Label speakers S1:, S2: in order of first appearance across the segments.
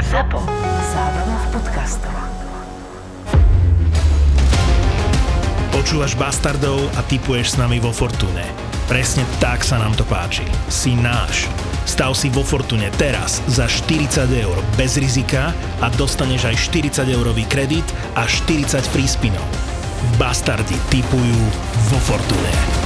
S1: ZAPO. Zábrná v podcastov.
S2: Počúvaš Bastardov a typuješ s nami vo Fortune. Presne tak sa nám to páči. Si náš. Stav si vo Fortune teraz za 40 eur bez rizika a dostaneš aj 40 eurový kredit a 40 free. Bastardi typujú vo Fortune.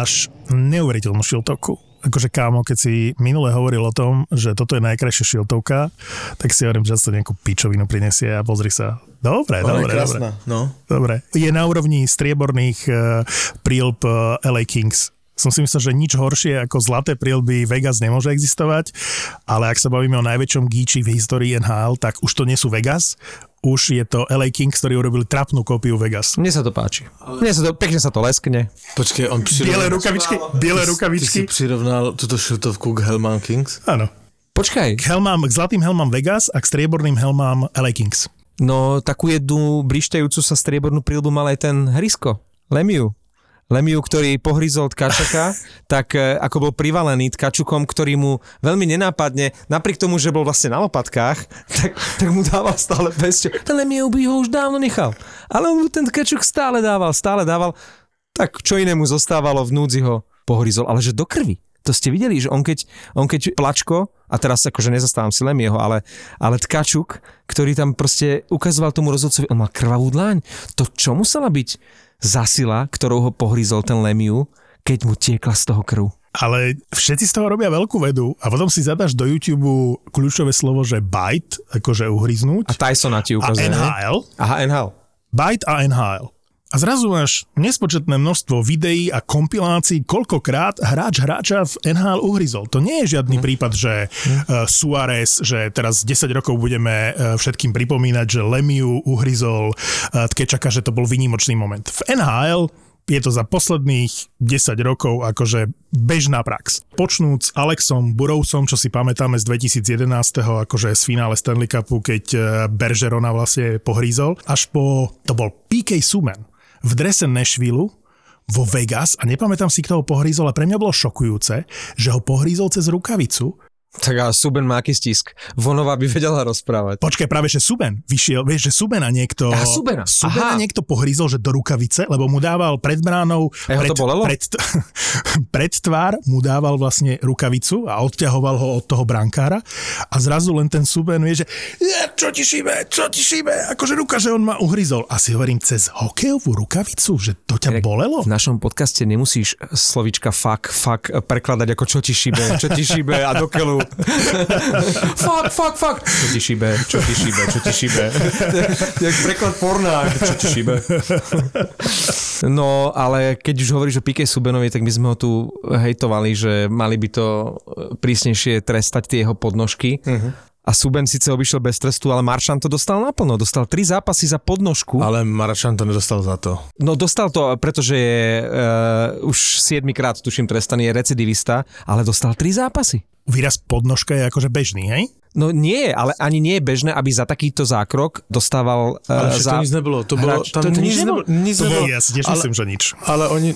S2: Máš neuveriteľnú šiltovku. Akože kámo, keď si minule hovoril o tom, že toto je najkrajšia šiltovka, tak si hovorím, že sa nejakú pičovinu prinesie a pozri sa. Dobre,
S3: Ona je
S2: dobre, dobre.
S3: krásna, no.
S2: Dobre. Je na úrovni strieborných uh, prílb uh, LA Kings. Som si myslel, že nič horšie ako zlaté prílby Vegas nemôže existovať, ale ak sa bavíme o najväčšom gíči v histórii NHL, tak už to nie sú Vegas, už je to LA Kings, ktorí urobili trapnú kópiu Vegas.
S4: Mne sa to páči. Mne sa to, pekne sa to leskne.
S3: Počkej, on
S2: Biele
S3: prirovnal...
S2: rukavičky, biele
S3: Ty si
S2: rukavičky.
S3: prirovnal túto šiltovku k Hellman Kings?
S2: Áno.
S4: Počkaj,
S2: K, helmám, k zlatým helmám Vegas a k strieborným helmám LA Kings.
S4: no takú jednu blišťajúcu sa striebornú prílbu mal aj ten Hrisko, Lemiu. Lemiu, ktorý pohryzol tkačaka, tak e, ako bol privalený tkačukom, ktorý mu veľmi nenápadne, napriek tomu, že bol vlastne na lopatkách, tak, tak mu dával stále pesťo. Ten Lemiu by ho už dávno nechal. Ale on mu ten tkačuk stále dával, stále dával. Tak čo iné mu zostávalo v núdzi ho pohryzol, ale že do krvi. To ste videli, že on keď, on keď plačko, a teraz akože nezastávam si Lemieho, ale, ale tkačuk, ktorý tam proste ukazoval tomu rozhodcovi, on mal krvavú dlaň. To čo musela byť za sila, ktorou ho pohryzol ten Lemiu, keď mu tiekla z toho krv?
S2: Ale všetci z toho robia veľkú vedu a potom si zadaš do YouTube kľúčové slovo, že bite, akože uhryznúť.
S4: A Tysona ti
S2: a
S4: ukazuje. ne?
S2: NHL.
S4: Aha, NHL.
S2: Byte a NHL. A zrazu máš nespočetné množstvo videí a kompilácií, koľkokrát hráč hráča v NHL uhryzol. To nie je žiadny prípad, že uh, Suárez, že teraz 10 rokov budeme uh, všetkým pripomínať, že Lemiu uhryzol uh, Tkečaka, že to bol výnimočný moment. V NHL je to za posledných 10 rokov akože bežná prax. Počnúc Alexom Burousom, čo si pamätáme z 2011. akože z finále Stanley Cupu, keď eh, Bergerona vlastne pohrízol, až po, to bol PK Sumen v drese Nashville vo Vegas a nepamätám si, kto ho pohrízol a pre mňa bolo šokujúce, že ho pohrízol cez rukavicu
S4: Tak a Suben má aký stisk. Vonová by vedela rozprávať.
S2: Počkaj, práve že Suben vyšiel, vieš, že Subena niekto...
S4: Aha, Subena,
S2: Subena
S4: aha.
S2: niekto pohryzol, že do rukavice, lebo mu dával pred bránou...
S4: A jeho
S2: pred,
S4: to bolelo?
S2: Pred, pred tvár mu dával vlastne rukavicu a odťahoval ho od toho brankára a zrazu len ten Suben vie, že "Je, čo ti šíbe, čo ti šíbe, akože ruka, že on ma uhryzol. A si hovorím, cez hokejovú rukavicu, že to ťa bolelo?
S4: V našom podcaste nemusíš slovička fuck, fuck prekladať ako čo ti šibe, čo ti šibe a do keľu. fuck, fuck, fuck. Čo ti šibe, čo ti šibe, čo ti šibe. Jak preklad porná, čo ti šibe. No, ale keď už hovoríš o Pike Subenovi, tak my sme ho tu hejtovali, že mali by to prísnejšie trestať tie jeho podnožky. Uh-huh. A Suben síce obišiel bez trestu, ale Maršan to dostal naplno. Dostal tri zápasy za podnožku.
S3: Ale Marašan to nedostal za to.
S4: No dostal to, pretože je uh, už 7 krát, tuším, trestaný, je recidivista, ale dostal 3 zápasy.
S2: Výraz podnožka je akože bežný, hej?
S4: No nie, ale ani nie je bežné, aby za takýto zákrok dostával
S3: Ale
S4: uh, za...
S3: to nic nebolo. To bolo,
S4: hráč-
S3: tam
S4: to- to
S3: nič
S4: nič
S3: nebolo. Nic
S2: To
S3: nebolo.
S2: bolo, ja si tiež
S3: ale,
S2: myslím, že nič.
S3: ale oni...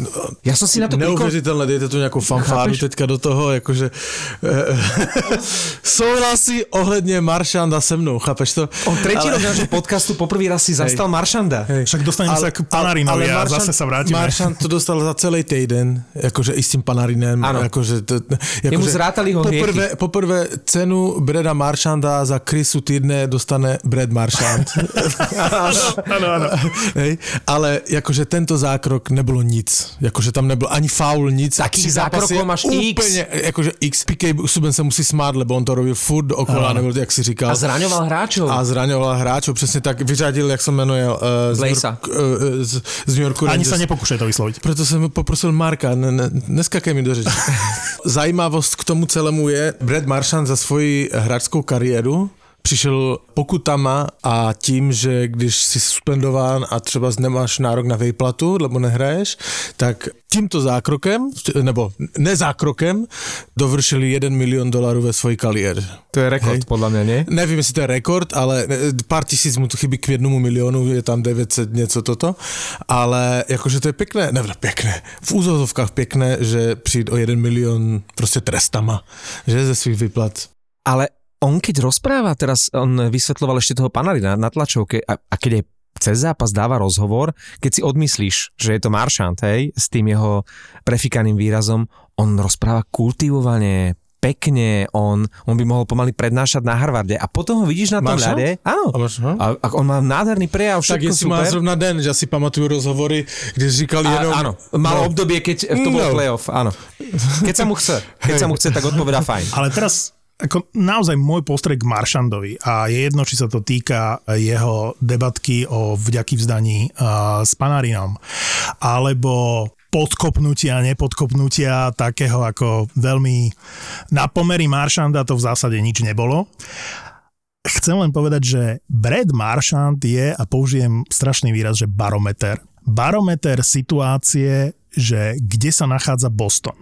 S4: Ja som si na to klikol...
S3: Neuvěřitelné, dejte tu nějakou fanfáru teďka do toho, jakože eh, souhlasí ohledně Maršanda se mnou, chápeš to?
S4: On tretí rok nášho podcastu poprvý raz si zastal Maršanda.
S2: Však dostaneme sa k Panarinovi a zase sa vrátime.
S3: Maršan to dostal za celý týden, jakože i s tím Panarinem.
S4: Áno.
S3: Akože, to,
S4: Jemu
S3: akože
S4: zrátali ho
S3: poprvé, poprvé cenu Breda Maršanda za Chrisu Tyrne dostane Brad Maršand.
S2: Áno, áno.
S3: Hej, ale jakože tento zákrok nebolo nic. Jakože tam nebyl ani faul, nic.
S4: Takých zákrokov máš X.
S3: Úplně, jakože X. PK Suben se musí smát, lebo on to robil furt okola, nebo jak si říkal.
S4: A zraňoval hráčov.
S3: A zraňoval hráčov, přesně tak. Vyřadil, jak se jmenuje, uh, z, New. York, uh, z, z New Yorku
S2: Ani
S3: Rangers.
S2: sa nepokúšaj to vysloviť.
S3: Proto jsem poprosil Marka, ne, ne, neskakej mi do řeči. Zajímavost k tomu celému je, Brad Marchand za svoji hráčskou kariéru přišel pokutama a tím, že když jsi suspendován a třeba nemáš nárok na výplatu, lebo nehraješ, tak tímto zákrokem, nebo nezákrokem, dovršili 1 milión dolarů ve svojej kariére.
S4: To je rekord,
S3: Hej.
S4: podľa mňa, nie?
S3: Nevím, jestli to je rekord, ale e, pár tisíc mu to chybí k jednomu milionu, je tam 900 něco toto, ale jakože to je pěkné, ne pěkné, v úzovkách pěkné, že přijít o 1 milion prostě trestama, že ze svých vyplat.
S4: Ale on keď rozpráva, teraz on vysvetloval ešte toho Panarina na tlačovke a, a keď aj cez zápas dáva rozhovor, keď si odmyslíš, že je to Maršant, hej, s tým jeho prefikaným výrazom, on rozpráva kultivovane, pekne, on, on by mohol pomaly prednášať na Harvarde a potom ho vidíš na tom
S3: Maršant?
S4: ľade. Áno.
S3: A.
S4: A, on má nádherný prejav,
S3: Tak
S4: všetko
S3: jestli má
S4: super.
S3: zrovna den, že si pamatuju rozhovory, kde říkal
S4: A,
S3: jenom...
S4: áno, mal
S3: no.
S4: obdobie, keď to bol
S3: No.
S4: playoff, áno. Keď sa mu chce, keď sa mu chce, tak odpovedá fajn.
S2: Ale teraz ako naozaj môj postrek k Maršandovi a je jedno, či sa to týka jeho debatky o vďaky vzdaní uh, s Panarinom, alebo podkopnutia, nepodkopnutia takého ako veľmi na pomery Maršanda to v zásade nič nebolo. Chcem len povedať, že Brad Marchand je, a použijem strašný výraz, že barometer. Barometer situácie, že kde sa nachádza Boston.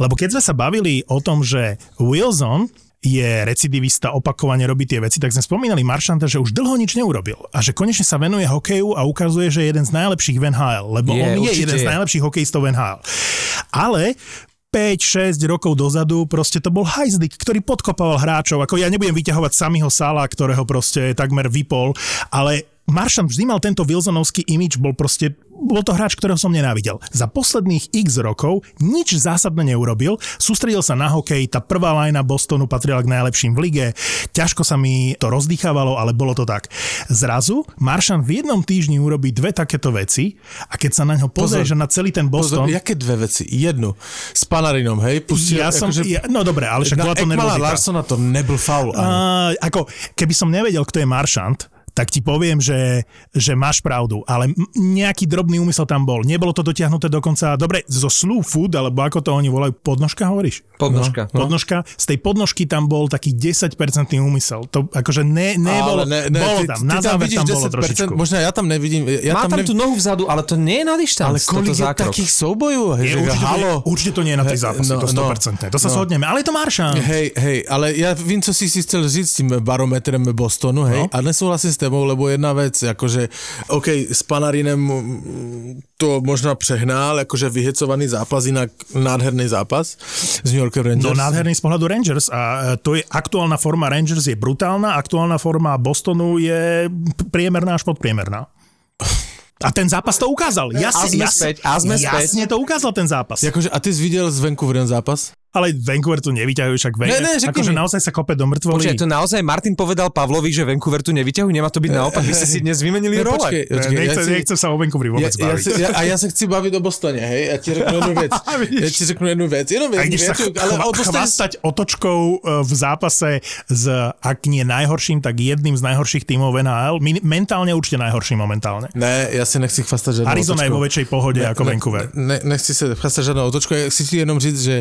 S2: Lebo keď sme sa bavili o tom, že Wilson je recidivista, opakovane robí tie veci, tak sme spomínali Maršanta, že už dlho nič neurobil a že konečne sa venuje hokeju a ukazuje, že je jeden z najlepších v NHL, lebo
S4: Je,
S2: on je jeden z
S4: je.
S2: najlepších hokejistov v NHL. Ale 5-6 rokov dozadu proste to bol hajzlik, ktorý podkopával hráčov. Ako ja nebudem vyťahovať samého Sala, ktorého proste takmer vypol, ale Maršant vždy mal tento Wilsonovský imič, bol proste bol to hráč, ktorého som nenávidel. Za posledných x rokov nič zásadne neurobil, sústredil sa na hokej, tá prvá lajna Bostonu patrila k najlepším v lige, ťažko sa mi to rozdýchávalo, ale bolo to tak. Zrazu Maršan v jednom týždni urobí dve takéto veci a keď sa na ňo pozrie, že na celý ten
S3: Pozor,
S2: Boston...
S3: jaké dve veci? Jednu. S Panarinom, hej? Pustil,
S2: ja som,
S3: akože,
S2: ja, no dobre, ale však bola to nervozita.
S3: Larsona to nebyl faul.
S2: Uh, ako, keby som nevedel, kto je Maršant, tak ti poviem, že, že máš pravdu, ale nejaký drobný úmysel tam bol. Nebolo to dotiahnuté dokonca, dobre, zo slew food, alebo ako to oni volajú, podnožka hovoríš?
S4: Podnožka.
S2: No. Podnožka, z tej podnožky tam bol taký 10% úmysel. To akože ne, nebolo,
S3: Ale
S2: bolo
S3: ty,
S2: tam,
S3: ty
S2: na
S3: tam
S2: záver
S3: vidíš
S2: tam bolo
S3: 10%,
S2: trošičku.
S3: Možno ja tam nevidím. Ja
S4: Má tam
S3: nev-
S4: tú nohu vzadu, ale to nie je na dištanc.
S3: Ale kolik
S4: toto
S3: je takých soubojov? Hej,
S2: Je,
S3: že
S2: určite, to
S3: halo.
S2: nie, určite to nie je na tej zápasy,
S3: no,
S2: to 100%. to sa
S3: no.
S2: shodneme, ale je to Maršant.
S3: Hej, hej, ale ja vím, co si si chcel říct s tím barometrem Bostonu, hej,
S2: No.
S3: a nesouhlasím s tebou, lebo jedna vec, akože, OK, s Panarinem to možná přehnal, akože vyhecovaný zápas, inak nádherný zápas z New York Rangers.
S2: No nádherný z pohľadu Rangers a e, to je aktuálna forma Rangers je brutálna, aktuálna forma Bostonu je priemerná až podpriemerná. A ten zápas to ukázal. Jasne,
S4: A sme
S2: jasne,
S4: späť, a sme späť.
S2: jasne to ukázal ten zápas.
S3: Akože, a ty si videl z Vancouveru zápas?
S2: Ale Vancouver tu nevyťahujú, však
S3: Ne, ne,
S2: akože
S3: mi.
S2: naozaj sa kope do mŕtvoly.
S4: Počkaj, to naozaj Martin povedal Pavlovi, že Vancouver tu nevyťahujú, nemá to byť naopak, vy ste si dnes vymenili
S3: Ne,
S4: role.
S3: počkej,
S2: Ne,
S3: počkej,
S2: nechcem,
S3: ja si-
S2: nechcem sa o Vancouveri vôbec
S3: ja, ja,
S2: baviť.
S3: si, ja, a ja sa chci baviť o Bostone, hej? Ja ti řeknu jednu vec. Ja ti řeknu jednu vec. Jenom
S2: A
S3: jednu
S2: ideš sa
S3: vec, ale o Bostone...
S2: chvastať otočkou e, v zápase s, ak nie najhorším, tak jedným z najhorších tímov v NHL. Min- Mentálne určite najhorší momentálne.
S3: Ne, ja si nechci chvastať žiadnou
S2: Arizona je
S3: otočkou.
S2: vo väčšej pohode ako Vancouver.
S3: Ne, nechci se chvastať žiadnou otočkou, ja chci ti jenom říct, že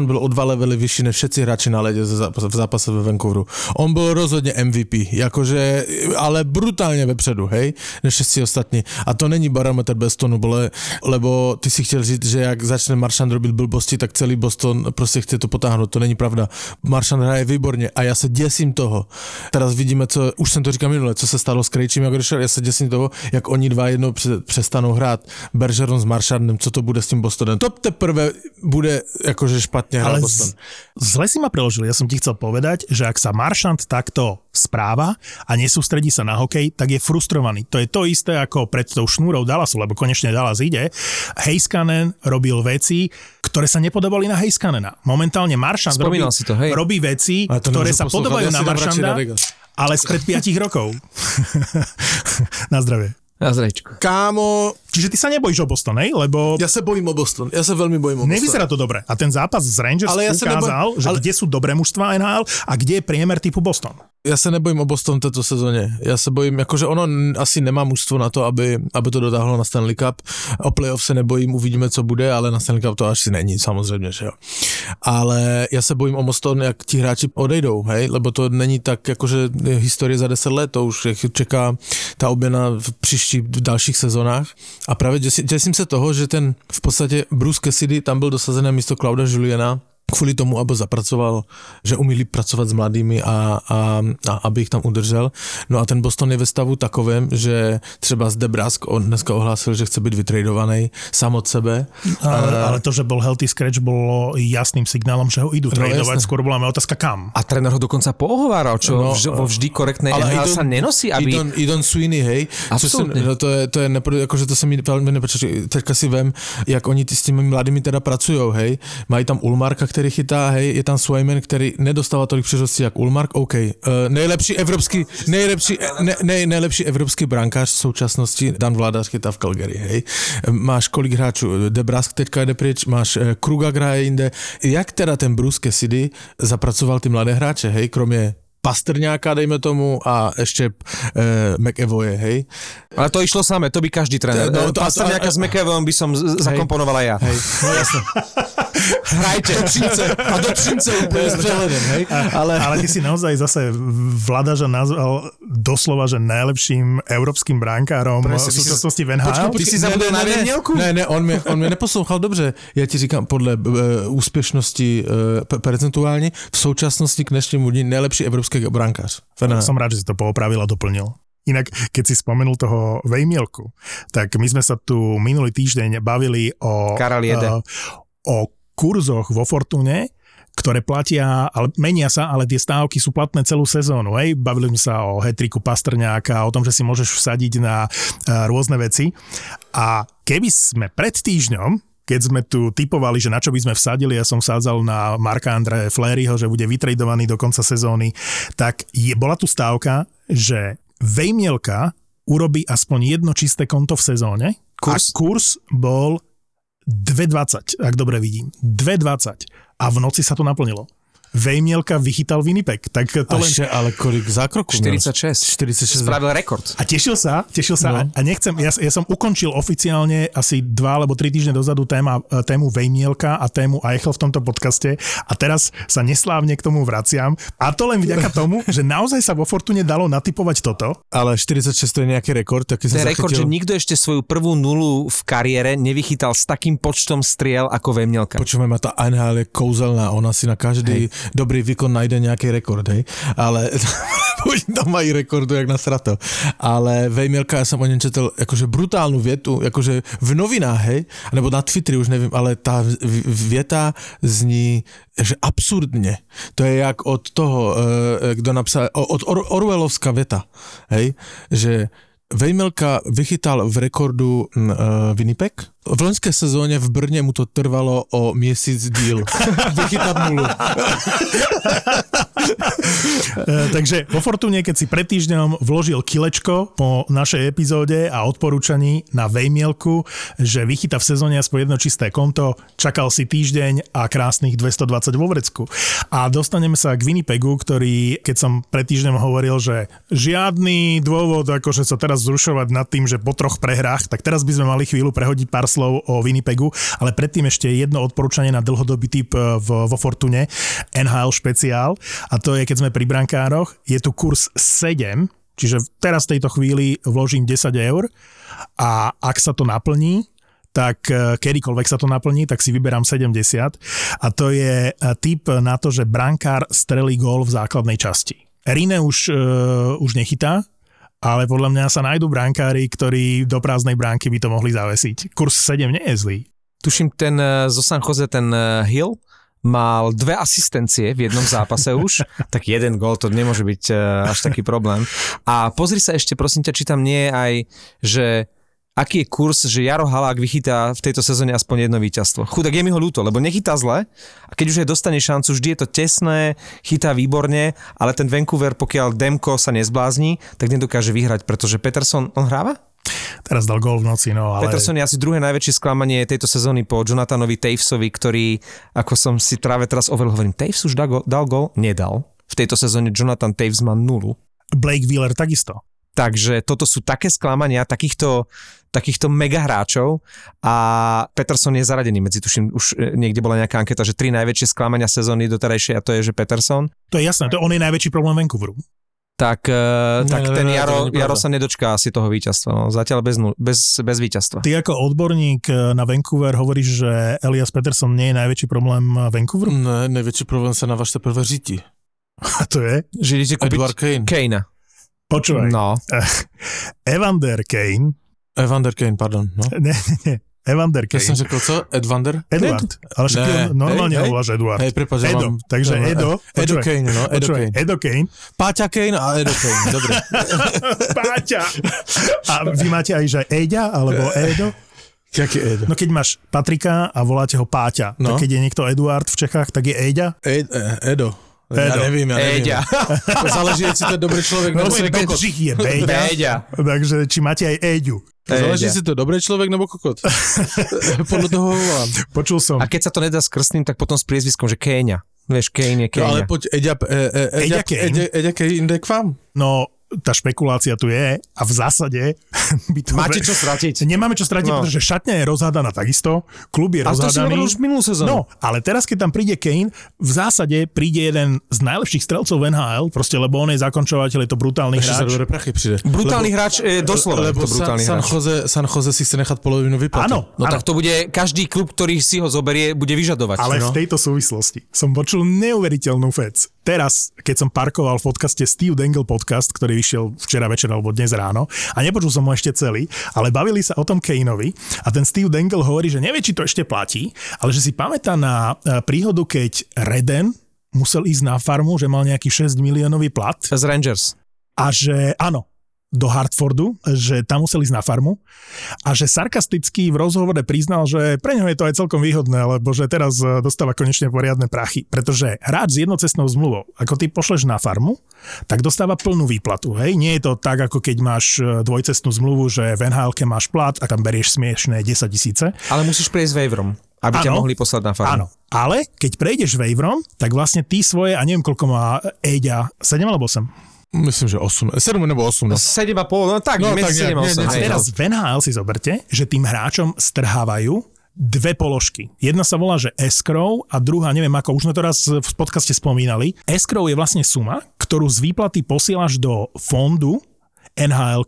S3: Maršan byl o dva levely vyšší než všetci hráči na lede v zápase, ve Vancouveru. On byl rozhodně MVP, jakože, ale brutálně vepředu, hej, než všetci ostatní. A to není barometr Bostonu, bole, lebo ty si chtěl říct, že jak začne Maršan robiť blbosti, tak celý Boston prostě chce to potáhnout. To není pravda. Maršan hraje výborně a já se děsím toho. Teraz vidíme, co, už jsem to říkal minule, co se stalo s Krejčím, jak odešel, já se děsím toho, jak oni dva jednou pře- přestanou hrát Bergeron s Maršanem, co to bude s tím Bostonem. To teprve bude jakože špatně hrát
S2: Ale
S3: Boston.
S2: z, zle si ma preložil. Ja som ti chcel povedať, že ak sa Maršant takto správa a nesústredí sa na hokej, tak je frustrovaný. To je to isté ako pred tou šnúrou Dallasu, lebo konečne Dallas ide. Heiskanen robil veci, ktoré sa nepodobali na Heiskanena. Momentálne Maršant robí,
S4: si to, hej.
S2: robí veci, ktoré sa podobajú
S3: ja
S2: na Maršanda,
S3: na
S2: ale spred 5 rokov. na zdravie.
S4: Na zrejčku.
S3: Kámo,
S2: Čiže ty sa nebojíš o Boston, hej? Lebo
S3: ja sa bojím o Boston. Ja sa veľmi bojím o Boston.
S2: Nevyzerá to dobre. A ten zápas z Rangers
S3: Ale ja
S2: ukázal,
S3: nebojím-
S2: že
S3: ale-
S2: kde sú dobré mužstva NHL a kde je priemer typu Boston.
S3: Já se nebojím o Boston této sezóně. Já se bojím, jakože ono asi nemá mužstvo na to, aby, aby to dotáhlo na Stanley Cup. O playoff se nebojím, uvidíme, co bude, ale na Stanley Cup to asi není, samozřejmě, že jo. Ale já se bojím o Boston, jak ti hráči odejdou, hej, lebo to není tak, jakože historie za 10 let, to už čeká ta obměna v příštích v dalších sezónách. A právě děsím, se toho, že ten v podstatě Bruce Cassidy tam byl dosazený místo Clauda Juliana, kvůli tomu, aby zapracoval, že umí pracovat s mladými a, a, a aby ich tam udržel. No a ten Boston je ve stavu takovém, že třeba z Debrask on dneska ohlásil, že chce být vytradovaný sám od sebe.
S2: Ale, ale to, že bol healthy scratch, bolo jasným signálom, že ho idú
S3: No,
S2: tradovať.
S3: jasné.
S2: Skôr bola moja otázka kam.
S4: A tréner ho dokonca pohováral, čo
S3: No,
S4: no, vo vždy korektnej NHL sa nenosí, aby...
S3: Idon, Idon Sweeney, hej.
S4: Absolutně.
S3: no to je, to je nepro, jakože to se mi velmi nepečeče. Teďka si vem, jak oni s těmi mladými teda pracujou, hej. Mají tam Ulmarka, který chytá, hej, je tam Swayman, který nedostává tolik příležitostí jak Ulmark, OK. Uh, nejlepší evropský, nejlepší, ne, ne, nejlepší evropský brankář v současnosti, Dan Vládař chytá v Calgary, hej. Máš kolik hráčů, Debrask teďka jde pryč, máš eh, Kruga hraje jinde. Jak teda ten Bruce Cassidy zapracoval ty mladé hráče, hej, kromě Pastrňáka, dejme tomu, a ešte e, McEvoye, hej.
S4: Ale to išlo samé, to by každý tréner.
S3: No, to-
S4: Pastrňáka
S3: a- a-
S4: s McEvoyom by som z- zakomponoval aj ja.
S3: Hej, no jasne.
S4: Hrajte.
S3: A do Třince úplne s přehledem, hej.
S2: Ale, ale ty si naozaj zase Vladaža nazval doslova, že najlepším európskym brankárom v
S3: Presne,
S2: súčasnosti v NHL.
S4: Ty si zabudol na Věmělku?
S3: Ne, ne, on mě, on mě neposlouchal dobře. Já ti říkám, podle uh, úspěšnosti uh, percentuálně v současnosti k dnešnímu dní nejlepší evropský brankář.
S2: Som rád, že si to poopravil a doplnil. Inak, keď si spomenul toho Vejmielku, tak my sme sa tu minulý týždeň bavili o,
S4: Karel jede.
S2: o, o kurzoch vo Fortune, ktoré platia, ale menia sa, ale tie stávky sú platné celú sezónu. Hej? Bavili sme sa o hetriku Pastrňáka, o tom, že si môžeš vsadiť na uh, rôzne veci. A keby sme pred týždňom keď sme tu typovali, že na čo by sme vsadili, ja som vsádzal na Marka Andre Fleryho, že bude vytredovaný do konca sezóny, tak je, bola tu stávka, že Vejmielka urobí aspoň jedno čisté konto v sezóne
S4: Kurs?
S2: a kurs bol 2,20, ak dobre vidím. 2,20 a v noci sa to naplnilo. Vejmielka vychytal Winnipeg, tak to len...
S3: ešte, ale kolik zákrokov? měl?
S4: 46.
S3: 46.
S4: Spravil rekord.
S2: A tešil sa, tešil sa no. A nechcem, ja, ja som ukončil oficiálne asi dva alebo tri týždne dozadu téma, tému Vejmielka a tému Eichel v tomto podcaste a teraz sa neslávne k tomu vraciam a to len vďaka tomu, že naozaj sa vo Fortune dalo natypovať toto.
S3: Ale 46 to je nejaký rekord, taký
S4: To je
S3: som
S4: rekord, že nikto ešte svoju prvú nulu v kariére nevychytal s takým počtom striel ako Vemňelka.
S3: Počúvaj ma, tá NHL je kouzelná, ona si na každý hej. Dobrý výkon najde nejaký rekord, hej. Ale oni tam mají rekordu jak na strato. Ale Vejmielka, ja som o něm četl akože brutálnu vietu, akože v novinách, hej, nebo na Twitteri, už nevím, ale tá vieta zní že absurdne. To je jak od toho, eh, kdo napsal, od Or- Orwellovská veta, hej, že Vejmelka vychytal v rekordu uh, Winnipeg. V loňské sezóně v Brně mu to trvalo o měsíc díl. Vychytat nulu.
S2: E, takže vo Fortune, keď si pred týždňom vložil kilečko po našej epizóde a odporúčaní na Vejmielku, že vychyta v sezóne aspoň jedno čisté konto, čakal si týždeň a krásnych 220 vo vrecku. A dostaneme sa k Winnipegu, ktorý, keď som pred týždňom hovoril, že žiadny dôvod, akože sa teraz zrušovať nad tým, že po troch prehrách, tak teraz by sme mali chvíľu prehodiť pár slov o Winnipegu, ale predtým ešte jedno odporúčanie na dlhodobý typ e, vo Fortune, NHL špeciál, a to je, keď sme pri brankároch, je tu kurz 7, čiže teraz v tejto chvíli vložím 10 eur a ak sa to naplní, tak e, kedykoľvek sa to naplní, tak si vyberám 70 a to je e, tip na to, že brankár strelí gól v základnej časti. Rine už, uh, už nechytá, ale podľa mňa sa nájdú brankári, ktorí do prázdnej bránky by to mohli zavesiť. Kurs 7 nie je zlý.
S4: Tuším, ten eh, zo San Jose, ten eh, Hill, mal dve asistencie v jednom zápase už, tak jeden gól to nemôže byť eh, až taký problém. A pozri sa ešte, prosím ťa, či tam nie je aj, že aký je kurz, že Jaro Halák vychytá v tejto sezóne aspoň jedno víťazstvo. Chudák je mi ho ľúto, lebo nechytá zle a keď už aj dostane šancu, vždy je to tesné, chytá výborne, ale ten Vancouver, pokiaľ Demko sa nezblázni, tak nedokáže vyhrať, pretože Peterson, on hráva?
S2: Teraz dal gól v noci, no ale...
S4: Peterson je asi druhé najväčšie sklamanie tejto sezóny po Jonathanovi Tavesovi, ktorý, ako som si práve teraz overil, hovorím, Taves už dal gol? Nedal. v tejto sezóne Jonathan Taves má nulu.
S2: Blake Wheeler takisto.
S4: Takže toto sú také sklamania takýchto, takýchto mega hráčov a Peterson je zaradený medzi, tuším, už e, niekde bola nejaká anketa, že tri najväčšie sklamania sezóny doterajšej a to je, že Peterson.
S2: To je jasné, to on je najväčší problém Vancouveru.
S4: Tak,
S3: Ne,
S4: tak
S3: ne,
S4: ten
S3: ne,
S4: Jaro,
S3: pravda.
S4: Jaro sa nedočká asi toho víťazstva. No. Zatiaľ bez, bez, bez víťazstva.
S2: Ty ako odborník eh, na Vancouver hovoríš, že Elias Peterson nie je najväčší problém eh, Vancouveru?
S3: Ne, největší problém se na vaš teprve říti.
S2: A to je?
S4: Že idete kúpiť
S3: Edward Kane.
S4: Kejna.
S2: Počúvaj.
S4: No.
S2: Evander Kane,
S3: Evander Kane, pardon. No.
S2: ne, ne, ne, Evander
S3: Já jsem
S2: Kane.
S3: řekl co? Edvander?
S2: Edward. Ale však normálne
S3: hej,
S2: voláš Eduard.
S3: Hej, prepáč,
S2: Edo,
S3: mám...
S2: takže
S3: no,
S2: Edo,
S3: Edo
S2: počúvaj,
S3: Kane, no, Edo
S2: Počúvaj,
S3: Kane.
S2: Edo Kane,
S3: Páťa Kane a Edo Kane, dobre.
S2: Páťa. A vy máte aj, že Eďa, alebo Edo?
S3: Jaký Edo?
S2: No keď máš Patrika a voláte ho Páťa,
S3: No.
S2: tak keď je niekto Eduard v Čechách, tak je Eďa?
S3: Ed, eh, Edo. Já
S2: Edo.
S3: nevím, já nevím.
S4: Eďa.
S3: To záleží, jestli to je dobrý člověk, nebo
S2: Môj
S3: si kokot.
S2: Bedřich je Beďa,
S4: Beďa.
S2: takže či máte aj.
S3: To záleží, jestli to je dobrý člověk, nebo kokot. Podle toho ho volám.
S2: Počul som.
S4: A keď sa to nedá s krstným, tak potom s priezviskom, že Kéňa. Vieš, Kane je
S3: No, ale
S4: Kéňa.
S3: pojď, Eďa, eh, eh, Eďa,
S2: Eďa Kane.
S3: Eďa, Eďa Kane jde k vám.
S2: No, tá špekulácia tu je a v zásade by to...
S4: Máte čo stratiť.
S2: Nemáme čo stratiť,
S4: No.
S2: pretože šatňa je rozhádaná takisto, klub je
S4: A to si
S2: rozhádaný.
S4: už minulú sezónu.
S2: No, ale teraz, keď tam príde Kane, v zásade príde jeden z najlepších strelcov v NHL, proste lebo on je zakončovateľ, je to brutálny
S3: za
S2: hráč.
S3: dobré prachy přijde.
S4: Brutálny hráč, e, doslova je
S3: Lebo
S4: to brutálny
S3: San, San,
S4: hráč.
S3: Jose, San Jose si chce nechat polovinu vyplatu.
S2: Áno,
S4: No
S2: áno.
S4: tak to bude, každý klub, ktorý si ho zoberie, bude vyžadovať.
S2: Ale
S4: no.
S2: v tejto súvislosti som počul neuveriteľnú vec. Teraz, keď som parkoval v podcaste Steve Dangle podcast, ktorý vyšiel včera večer alebo dnes ráno a nepočul som ho ešte celý, ale bavili sa o tom Kaneovi a ten Steve Dangle hovorí, že nevie, či to ešte platí, ale že si pamätá na e, príhodu, keď Reden musel ísť na farmu, že mal nejaký 6 miliónový plat
S4: Z Rangers.
S2: a že áno, do Hartfordu, že tam musel ísť na farmu a že sarkasticky v rozhovore priznal, že pre neho je to aj celkom výhodné, lebo že teraz e, dostáva konečne poriadne prachy, pretože hráč s jednocestnou zmluvou, ako ty pošleš na farmu, tak dostáva plnú výplatu, hej? Nie je to tak, ako keď máš e, dvojcestnú zmluvu, že v nhl máš plat a tam berieš smiešné 10 tisíce.
S4: Ale musíš prejsť waiverom, aby ťa
S2: Áno.
S4: mohli poslať na farmu.
S2: Áno, ale keď prejdeš waiverom, tak vlastne ty svoje, a neviem koľko má Eďa, 7 alebo 8?
S3: Myslím, že 8, 7 nebo 8. No.
S4: 7,5, no tak,
S3: No, tak
S4: medzi 7
S3: nejak,
S4: a 8.
S3: nie, nie,
S2: A teraz v NHL si zoberte, že tým hráčom strhávajú dve položky. Jedna sa volá, že escrow a druhá, neviem ako, už sme to raz v podcaste spomínali. Escrow je vlastne suma, ktorú z výplaty posielaš do fondu nhl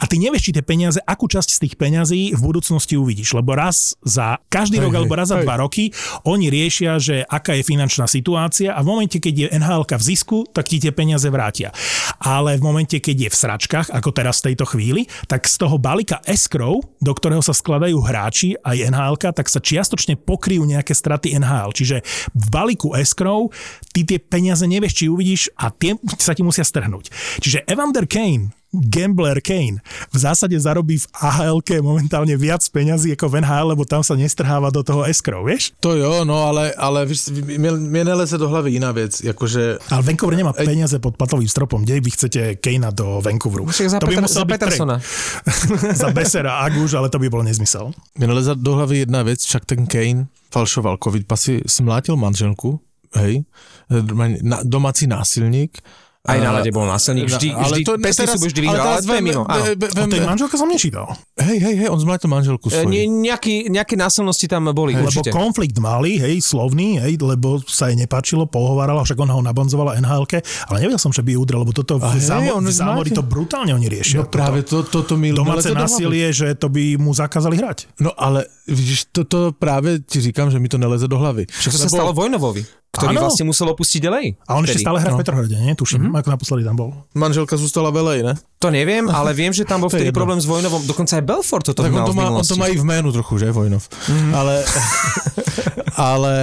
S2: a ty nevieš, či tie peniaze, akú časť z tých peňazí v budúcnosti uvidíš, lebo raz za každý
S3: Hej,
S2: rok
S3: hej,
S2: alebo raz za
S3: hej.
S2: dva roky oni riešia, že aká je finančná situácia a v momente, keď je nhl v zisku, tak ti tie peniaze vrátia. Ale v momente, keď je v sračkách, ako teraz v tejto chvíli, tak z toho balíka escrow, do ktorého sa skladajú hráči aj nhl tak sa čiastočne pokryjú nejaké straty NHL. Čiže v balíku escrow ty tie peniaze nevieš, či uvidíš a tie sa ti musia strhnúť. Čiže Evander Kane Gambler Kane v zásade zarobí v ahl momentálne viac peňazí ako v NHL, lebo tam sa nestrháva do toho escrow, vieš?
S3: To jo, no ale, ale víš, mě, mě neleze do hlavy jiná věc, jakože
S2: Ale Vancouver nemá peniaze pod platovým stropom. Kde vy chcete Kanea do Vancouveru?
S4: Však za,
S2: to by musel
S4: za
S2: byť
S4: Petersona.
S2: Za Besera Aguž, ale to by bol nezmysel.
S3: mě neleze do hlavy jedna věc, však ten Kane falšoval covid pasy, smlátil manželku, hej, na, domácí násilník.
S4: Aj na lade bol násilník. Vždy,
S3: Ale
S4: vždy,
S3: to-
S4: pesty
S3: teraz-
S4: sú vždy
S3: ale
S4: vyhral, ale
S3: teraz
S4: to je mimo.
S2: O tej manželke som nečítal.
S3: Hej, hej, hej, on zmlátil manželku
S4: E,
S3: svoju.
S4: nie, nejaký, nejaké násilnosti tam boli,
S2: Lebo
S4: určite.
S2: konflikt mali, hej, slovný, hej, lebo sa jej nepáčilo, pohovárala, však ona ho nabonzovala nhl ale nevedel som, že by ju udrel, lebo toto v,
S3: hej,
S2: zámo-
S3: on
S2: v zámori to brutálne oni riešia.
S3: No práve to, to, to mi
S2: Domáce
S3: hlavy.
S2: násilie, že to by mu zakázali hrať.
S3: No ale vidíš, to, to právě ti říkám, že mi to neleze do hlavy.
S4: Čo sa stalo Vojnovovi, ktorý
S2: Áno.
S4: vlastne musel opustiť LA.
S2: A on ešte
S4: vtedy.
S2: stále hrá
S3: no.
S2: v Petrohrade, nie? Tuším,
S3: Mhm.
S2: ako naposledy tam bol.
S3: Manželka zůstala velej, ne?
S4: To neviem, ale viem, že tam bol vtedy problém s Vojnovom. Dokonca aj Belfort toto
S3: Tak on to,
S4: v
S3: má, on to má i v jménu trochu, že, Vojnov. Mm-hmm. Ale, ale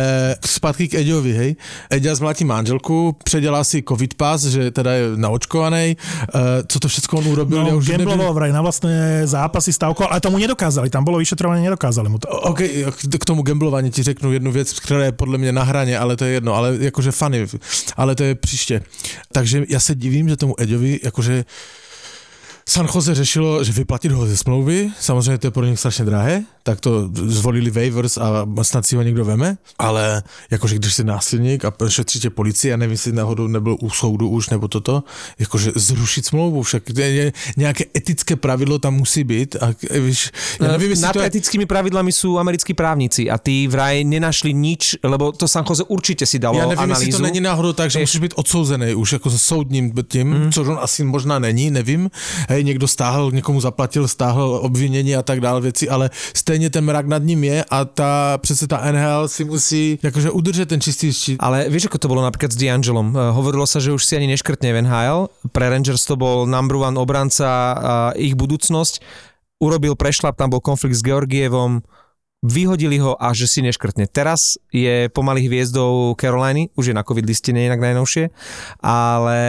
S3: zpátky k Eďovi, hej. Eďa zmlátí manželku, předělá si covid pas, že teda je naočkovaný. Uh, co to všechno on urobil,
S2: No,
S3: už nevím.
S2: gambloval vraj na vlastné zápasy stavko, ale tomu nedokázali, tam bolo vyšetrovanie, nedokázali mu to.
S3: OK, k tomu gamblování ti řeknu jednu věc, která je podle mě na hraně, ale to je jedno, ale jakože funny, ale to je příště. Takže já se divím, že tomu Eďovi, jakože San Jose řešilo, že vyplatit ho ze smlouvy, samozřejmě to je pro ně strašně drahé, tak to zvolili waivers a snad si ho někdo veme, ale jakože když jsi násilník a šetříte policii a nevím, jestli náhodou nebyl u soudu už nebo toto, jakože zrušit smlouvu, však nějaké etické pravidlo tam musí být a víš, ja nevím, jestli
S4: Nad
S3: to
S4: etickými pravidlami sú americkí právnici a tí vraj nenašli nič, lebo to San Jose určite si dalo
S3: Já nevím, jestli
S4: analýzu.
S3: to není náhodou tak, že
S4: Vieš-
S3: musíš být odsouzený už jako soudním tím, mm. což on asi možná není, nevím. Hej, někdo stáhl, někomu zaplatil, stáhl obvinění a tak dále věci, ale stejně ten mrak nad ním je a ta přece ta NHL si musí jakože udržet ten čistý štít.
S4: Ale vieš, ako to bolo napríklad s D'Angelom? Eh, Hovorilo sa, že už si ani neškrtne v NHL. Pre Rangers to bol number one obranca a ich budúcnosť. Urobil prešlap, tam bol konflikt s Georgievom, vyhodili ho a že si neškrtne. Teraz je pomaly hviezdou Caroliny, už je na covid listine inak najnovšie, ale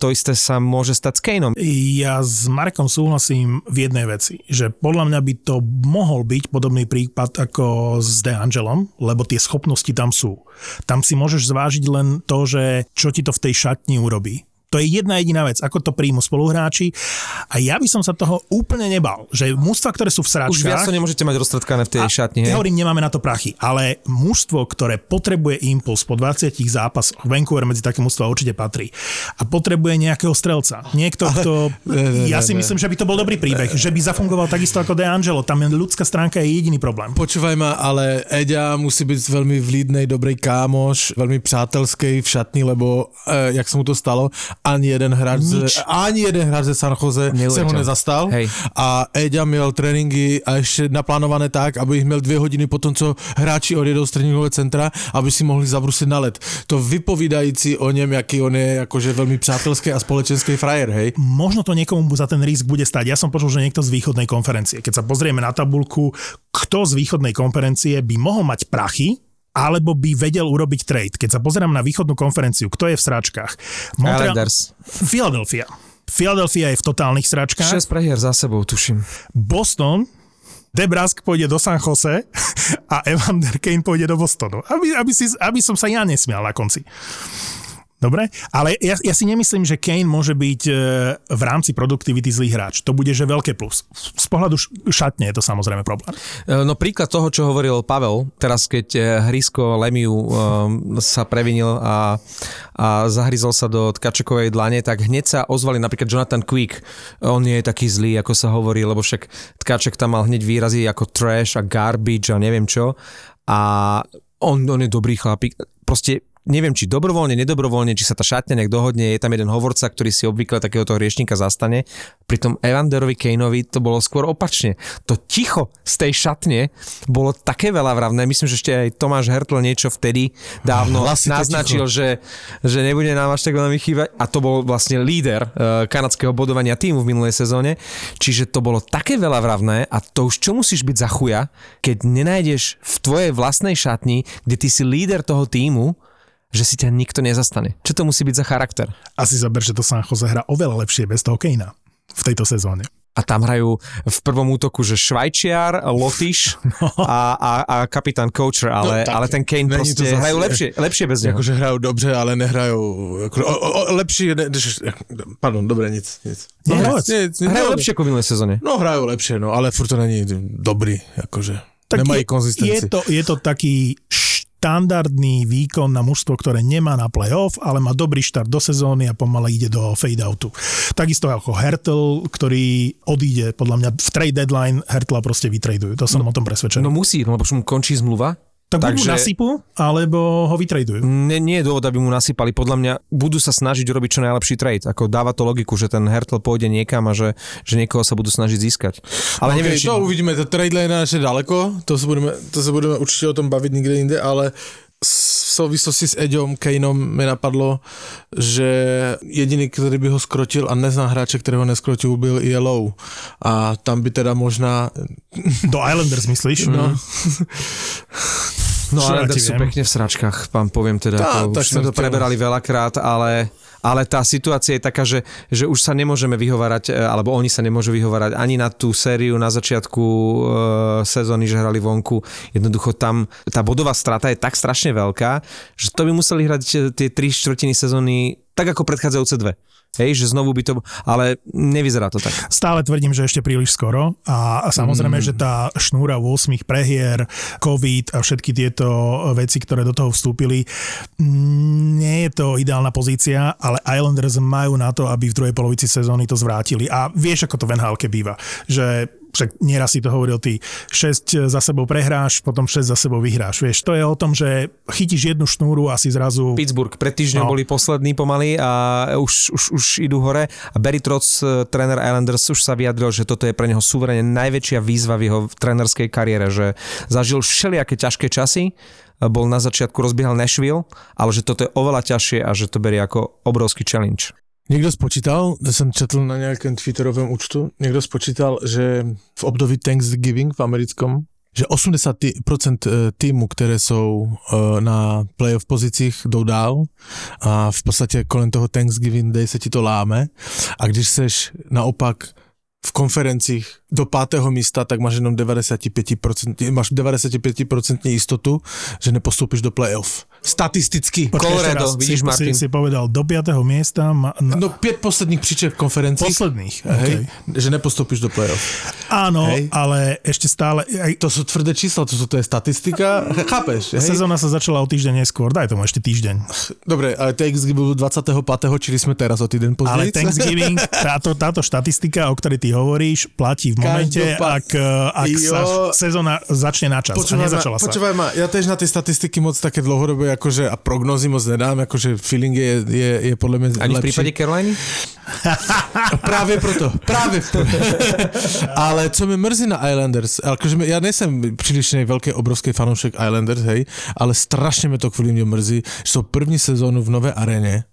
S4: to isté sa môže stať s Kaneom.
S2: Ja s Markom súhlasím v jednej veci, že podľa mňa by to mohol byť podobný prípad ako s De Angelom, lebo tie schopnosti tam sú. Tam si môžeš zvážiť len to, že čo ti to v tej šatni urobí. To je jedna jediná vec, ako to príjmu spoluhráči. A ja by som sa toho úplne nebal, že mužstva, ktoré sú v
S4: Už viac
S2: sračkách...
S4: to nemôžete mať roztredkané v tej šatni.
S2: Ja
S4: hej?
S2: hovorím, nemáme na to prachy, ale mužstvo, ktoré potrebuje impuls po 20 zápasoch, Vancouver medzi také mužstva určite patrí, a potrebuje nejakého strelca. Niekto, kto...
S3: ne, ne,
S2: ja si
S3: ne.
S2: myslím, že by to bol dobrý príbeh, že by zafungoval takisto ako De Angelo. Tam je ľudská stránka je jediný problém.
S3: Počúvaj ma, ale Eďa musí byť veľmi vlídnej, dobrej kámoš, veľmi přátelský v šatni, lebo e, jak sa mu to stalo, ani jeden hráč,
S2: Nič.
S3: z, ani jeden hráč ze San Jose
S4: Neuletel.
S3: se ho nezastal.
S4: Hej.
S3: A Eďa měl tréninky a ještě naplánované tak, aby ich měl dvě hodiny potom, co hráči odjedou z tréninkového centra, aby si mohli zabrusit na led. To vypovídající o něm, jaký on je jakože velmi přátelský a společenský frajer, hej.
S2: Možno to niekomu za ten risk bude stať. Ja som počul, že niekto z východnej konferencie. Keď sa pozrieme na tabulku, kto z východnej konferencie by mohol mať prachy, alebo by vedel urobiť trade. Keď sa pozerám na východnú konferenciu, kto je v sračkách?
S4: Islanders.
S2: Philadelphia. Philadelphia je v totálnych sračkách.
S4: 6 prehier za sebou, tuším.
S2: Boston, Debrask pôjde do San Jose a Evander Kane pôjde do Bostonu. Aby, aby, si, aby som sa ja nesmial na konci. Dobre, ale ja, ja si nemyslím, že Kane môže byť e, v rámci produktivity zlý hráč. To bude, že veľké plus. Z pohľadu šatne je to samozrejme problém.
S4: E, No príklad toho, čo hovoril Pavel, teraz keď e, Hrisko Lemiu um, sa previnil a, a zahryzol sa do tkačekovej dlane, tak hneď sa ozvali napríklad Jonathan Quick. On nie je taký zlý, ako sa hovorí, lebo však tkaček tam mal hneď výrazy ako trash a garbage a neviem čo. A on, on je dobrý chlapík. Proste neviem, či dobrovoľne, nedobrovoľne, či sa tá šatňa nejak dohodne, je tam jeden hovorca, ktorý si obvykle takéhoto hriešníka zastane. Pri tom Evanderovi Kaneovi to bolo skôr opačne. To ticho z tej šatne bolo také veľa vravné. Myslím, že ešte aj Tomáš Hertl niečo vtedy dávno
S3: Hlasité
S4: naznačil, že, že nebude nám až tak veľmi chýbať. A to bol vlastne líder uh, kanadského bodovania týmu v minulej sezóne. Čiže to bolo také veľa vravné a to už čo musíš byť za chuja, keď nenájdeš v tvojej vlastnej šatni, kde ty si líder toho týmu, že si ťa nikto nezastane. Čo to musí byť za charakter?
S2: Asi zaber, že to San Jose hrá oveľa lepšie bez toho Kanea v tejto sezóne.
S4: A tam hrajú v prvom útoku, že Švajčiar, Lotyš a, a, a kapitán Coacher, ale,
S3: No, tak
S4: ale ten Kane proste
S3: zase-
S4: hrajú lepšie, lepšie bez neho.
S3: Jakože hrajou dobře, ale nehrajou... Jako, o, o, o, lepší... Ne, pardon, dobré, nic. nic.
S2: Nie,
S3: no,
S2: povedz.
S3: nic, nic
S4: Hrajú
S3: no,
S4: lepšie ako v minulej sezóne.
S3: No hrajou lepšie, no, ale furt to není dobrý, jakože. Tak Nemají
S2: je,
S3: konzistenci.
S2: je, to, je to taký štandardný výkon na mužstvo, ktoré nemá na playoff, ale má dobrý štart do sezóny a pomaly ide do fade-outu. Takisto ako Hertel, ktorý odíde, podľa mňa v trade deadline Hertla proste vytradujú. To som o tom presvedčený.
S4: No musí, lebo už mu končí zmluva.
S2: Tak buď mu
S4: takže-
S2: nasypu, alebo ho vytradujú.
S4: Nie, nie je dôvod, aby mu nasypali. Podľa mňa budú sa snažiť urobiť čo najlepší trade. Ako dáva to logiku, že ten Hertl pôjde niekam a že, že niekoho sa budú snažiť získať. Ale neviem,
S3: okay,
S4: či...
S3: to uvidíme, to trade line je daleko, to se, budeme, to se budeme určitě o tom bavit někde jinde, ale v souvislosti s Eďom Kaneom mi napadlo, že jediný, který by ho skrotil a neznám hráče, kterého neskrotil, byl Yellow. A tam by teda možná...
S2: Do Islanders myslíš? No.
S4: No ale
S2: ti
S4: sú pekne v sračkách, pán poviem teda.
S3: Tá,
S4: to, už sme to preberali veľakrát, ale, ale tá situácia je taká, že, že už sa nemôžeme vyhovárať, e, alebo oni sa nemôžu vyhovárať ani na tú sériu na začiatku e, sezóny, že hrali vonku. Jednoducho tam tá bodová strata je tak strašne veľká, že to by museli hrať e, tie tri štvrtiny sezóny tak ako predchádzajúce dve. Hej, že znovu by to, ale nevyzerá to tak.
S2: Stále tvrdím, že ešte príliš skoro a a samozrejme, mm. že tá šnúra 8 prehier, COVID a všetky tieto veci, ktoré do toho vstúpili, nie je to ideálna pozícia, ale Islanders majú na to, aby v druhej polovici sezóny to zvrátili. A vieš, ako to v nhl býva, že však nieraz si to hovoril ty, 6 za sebou prehráš, potom 6 za sebou vyhráš. Vieš, to je o tom, že chytíš jednu šnúru a si zrazu...
S4: Pittsburgh pred týždňom
S2: No.
S4: boli poslední pomaly a už, už, už idú hore a Barry Trotz, eh, tréner Islanders, už sa vyjadril, že toto je pre neho súverene najväčšia výzva v jeho trénerskej kariére, že zažil všelijaké ťažké časy, bol na začiatku rozbiehal Nashville, ale že toto je oveľa ťažšie a že to berie ako obrovský challenge.
S3: Někdo spočítal, to jsem četl na nějakém Twitterovém účtu, někdo spočítal, že v období Thanksgiving v americkom, že 80% týmu, které jsou eh, na playoff pozicích, jdou dál a v podstatě kolem toho Thanksgiving Day se ti to láme a když seš naopak v konferencích do pátého místa, tak máš jenom 95%, máš 95% jistotu, že nepostoupíš do playoff. Statisticky.
S2: Počkaj, ešte
S4: Colorado,
S2: raz,
S4: vidíš,
S2: si,
S4: Martin?
S2: Si, si povedal do 5. miesta, ma, na,
S3: No pět posledních příček v konferencích.
S2: posledných.
S3: Hej,
S2: Okay.
S3: že nepostoupíš do playoff.
S2: Áno,
S3: Hej.
S2: ale ešte stále... Aj,
S3: To sú tvrdé čísla, to, sú, to je statistika. Chápeš? Hej?
S2: Sezóna sa začala o týždeň neskôr, daj tomu ešte týždeň.
S3: Dobre, ale Thanksgiving bol 25. čili sme teraz o týden později.
S2: Ale Thanksgiving, táto, táto štatistika, o ktorej ty hovoríš, platí v momente, ak, ak
S3: Jo.
S2: sa sezóna začne na čas. a
S3: Počúvaj ma,
S2: nezačala sa.
S3: počúvaj ma, ja tež na tie statistiky moc také dlhodobé, akože a prognozy moc nedám, akože feeling je, je, je podľa mňa
S4: Ani v
S3: lepší.
S4: prípade Caroliny?
S3: Práve proto, práve proto. Ale co mi mrzí na Islanders, akože ja nejsem příliš veľký, obrovský fanoušek Islanders, hej, ale strašně mi to kvůli mě mrzí, že jsou první sezónu v nové aréně.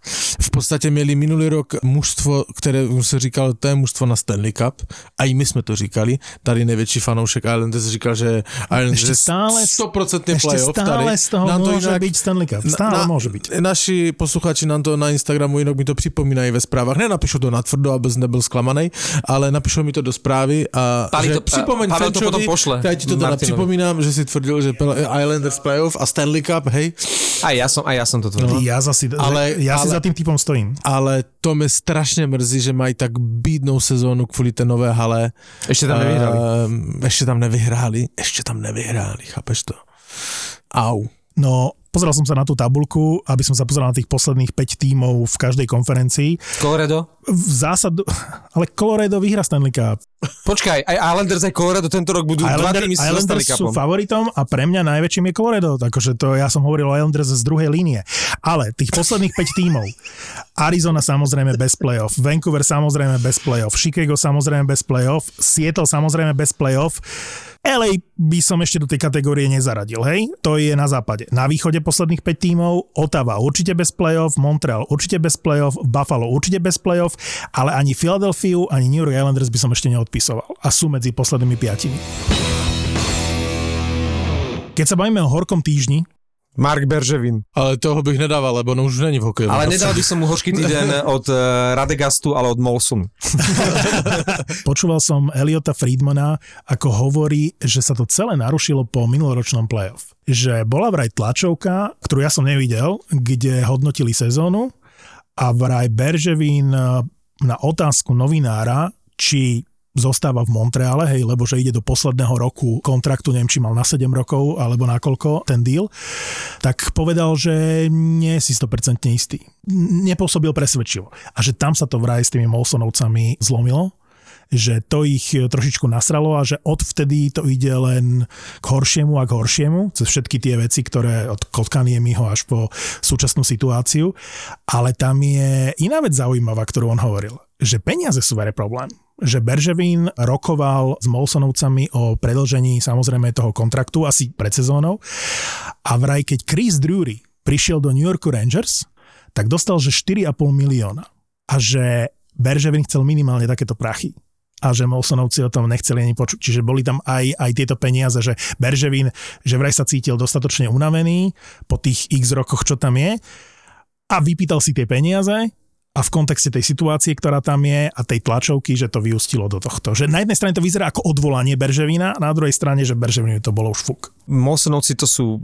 S3: V podstatě měli minulý rok mužstvo, které se říkalo, to je mužstvo na Stanley Cup, a i my jsme to říkali, tady největší fanoušek Islanders říkal, že Islanders
S2: Ešte stále,
S3: 100%
S2: ešte
S3: playoff
S2: stále
S3: tady.
S2: z toho
S3: Nám to
S2: môže byť Stanley Cup. Stále môže byť.
S3: Naši posluchači nám to na Instagramu jinak mi to připomínají ve zprávách. Nenapíšu to natvrdo, aby nebyl zklamaný, ale napíšou mi to do zprávy a
S4: Pali
S3: že
S4: to-
S3: připomeň
S4: Pavel to potom pošle
S3: já ti to teda připomínám, že si tvrdil, že Islanders playoff a Stanley Cup, hej,
S4: Aj ja som, aj ja som to tvrdil.
S2: Ja, zasi,
S3: Ale-
S2: ja si
S3: ale-
S2: za tým typom stojím.
S3: ale to mě strašně mrzí, že mají tak bídnou sezónu kvůli té nové hale.
S4: Ešte tam nevyhrali.
S3: Ehm, ještě tam nevyhráli, ještě tam nevyhráli, chápeš to? Au.
S2: No, pozeral som sa na tú tabulku, aby som sa pozeral na tých posledných 5 tímov v každej konferencii.
S4: Colorado?
S2: V zásadu, ale Colorado vyhra Stanley Cup.
S4: Počkaj, aj Islanders, aj Colorado tento rok budú dva
S2: Islander,
S4: týmy s Stanley
S2: Islanders sú favoritom a pre mňa najväčším je Colorado, takže to ja som hovoril o Islanders z druhej línie. Ale tých posledných 5 tímov, Arizona samozrejme bez playoff, Vancouver samozrejme bez playoff, Chicago samozrejme bez playoff, Seattle samozrejme bez playoff, LA by som ešte do tej kategórie nezaradil, hej? To je na západe. Na východe posledných 5 tímov, Ottawa určite bez playoff, Montreal určite bez playoff, Buffalo určite bez playoff, ale ani Philadelphia, ani New York Islanders by som ešte neodpisoval. A sú medzi poslednými piatimi. Keď sa bavíme o horkom týždni,
S4: Mark Berževin.
S3: Ale toho bych nedával, lebo no už není v hokeji.
S4: Ale nedal by som mu horší týden od eh, Radegastu, ale od Molsunu.
S2: počúval som Eliota Friedmana, ako hovorí, že sa to celé narušilo po minuloročnom playoff. Že bola vraj tlačovka, ktorú ja som nevidel, kde hodnotili sezónu a vraj Berževin eh, na otázku novinára, či zostáva v Montreale, hej, lebo že ide do posledného roku kontraktu, neviem, či mal na 7 rokov, alebo na koľko ten deal, tak povedal, že nie si 100% istý. Nepôsobil presvedčivo. A že tam sa to vraj s tými Molsonovcami zlomilo, že to ich trošičku nasralo a že odvtedy to ide len k horšiemu a k horšiemu, cez všetky tie veci, ktoré od Kotkaniemiho až po súčasnú situáciu. Ale tam je iná vec zaujímavá, ktorú on hovoril, že peniaze sú veľa problém že Berževín rokoval s Molsonovcami o predlžení samozrejme toho kontraktu asi pred sezónou. A vraj keď Chris Drury prišiel do New Yorku Rangers, tak dostal, že 4,5 milióna. A že Berževin chcel minimálne takéto prachy. A že Molsonovci o tom nechceli ani počuť. Čiže boli tam aj, aj tieto peniaze, že Berževin, že vraj sa cítil dostatočne unavený po tých x rokoch, čo tam je. A vypýtal si tie peniaze a v kontexte tej situácie, ktorá tam je a tej tlačovky, že to vyústilo do tohto. Že na jednej strane to vyzerá ako odvolanie Berževina, na druhej strane, že Berževinu to bolo už fuk.
S4: Molsonovci to sú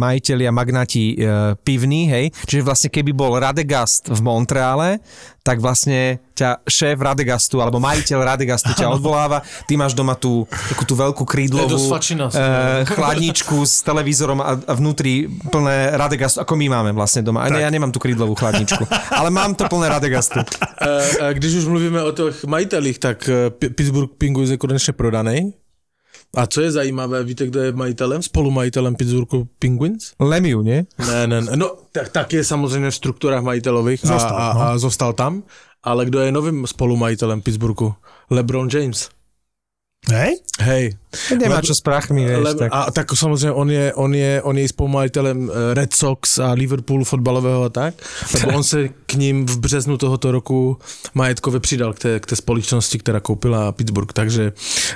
S4: majiteľi a magnáti e, pivní, hej, čiže vlastne keby bol Radegast v Montreale, tak vlastne ťa šéf Radegastu alebo majiteľ Radegastu ťa odvoláva, ty máš doma tú takú tú veľkú krídlovú
S3: fačina.
S4: e, chladničku s televízorom a, a vnútri plné Radegastu, ako my máme vlastne doma. Ne, ja nemám tú krídlovú chladničku, ale mám to plné Radegastu.
S3: E, Když už mluvíme o těch majitelích, tak Pittsburgh Penguins je konečně prodaný. A co je zajímavé, víte, kdo je majitelem, spolumajitelem Pittsburghu Penguins?
S4: Lemiu, nie?
S3: Ne, ne, ne. No, tak, tak je samozřejmě v strukturách majitelových a,
S2: Zostal,
S3: a,
S2: no.
S3: a zostal tam. Ale kdo je novým spolumajitelem Pittsburghu? LeBron James.
S2: Hej?
S3: Hej.
S4: Nemá
S3: Lebo-
S4: čo s prachmi, vieš.
S3: Le,
S4: tak.
S3: A tak samozřejmě on je, on je, on je spolumajitelem eh, Red Sox a Liverpoolu fotbalového a tak. Lebo on se k ním v březnu tohoto roku majetkově přidal k té, k té společnosti, která koupila Pittsburgh. Takže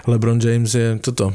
S3: LeBron James je toto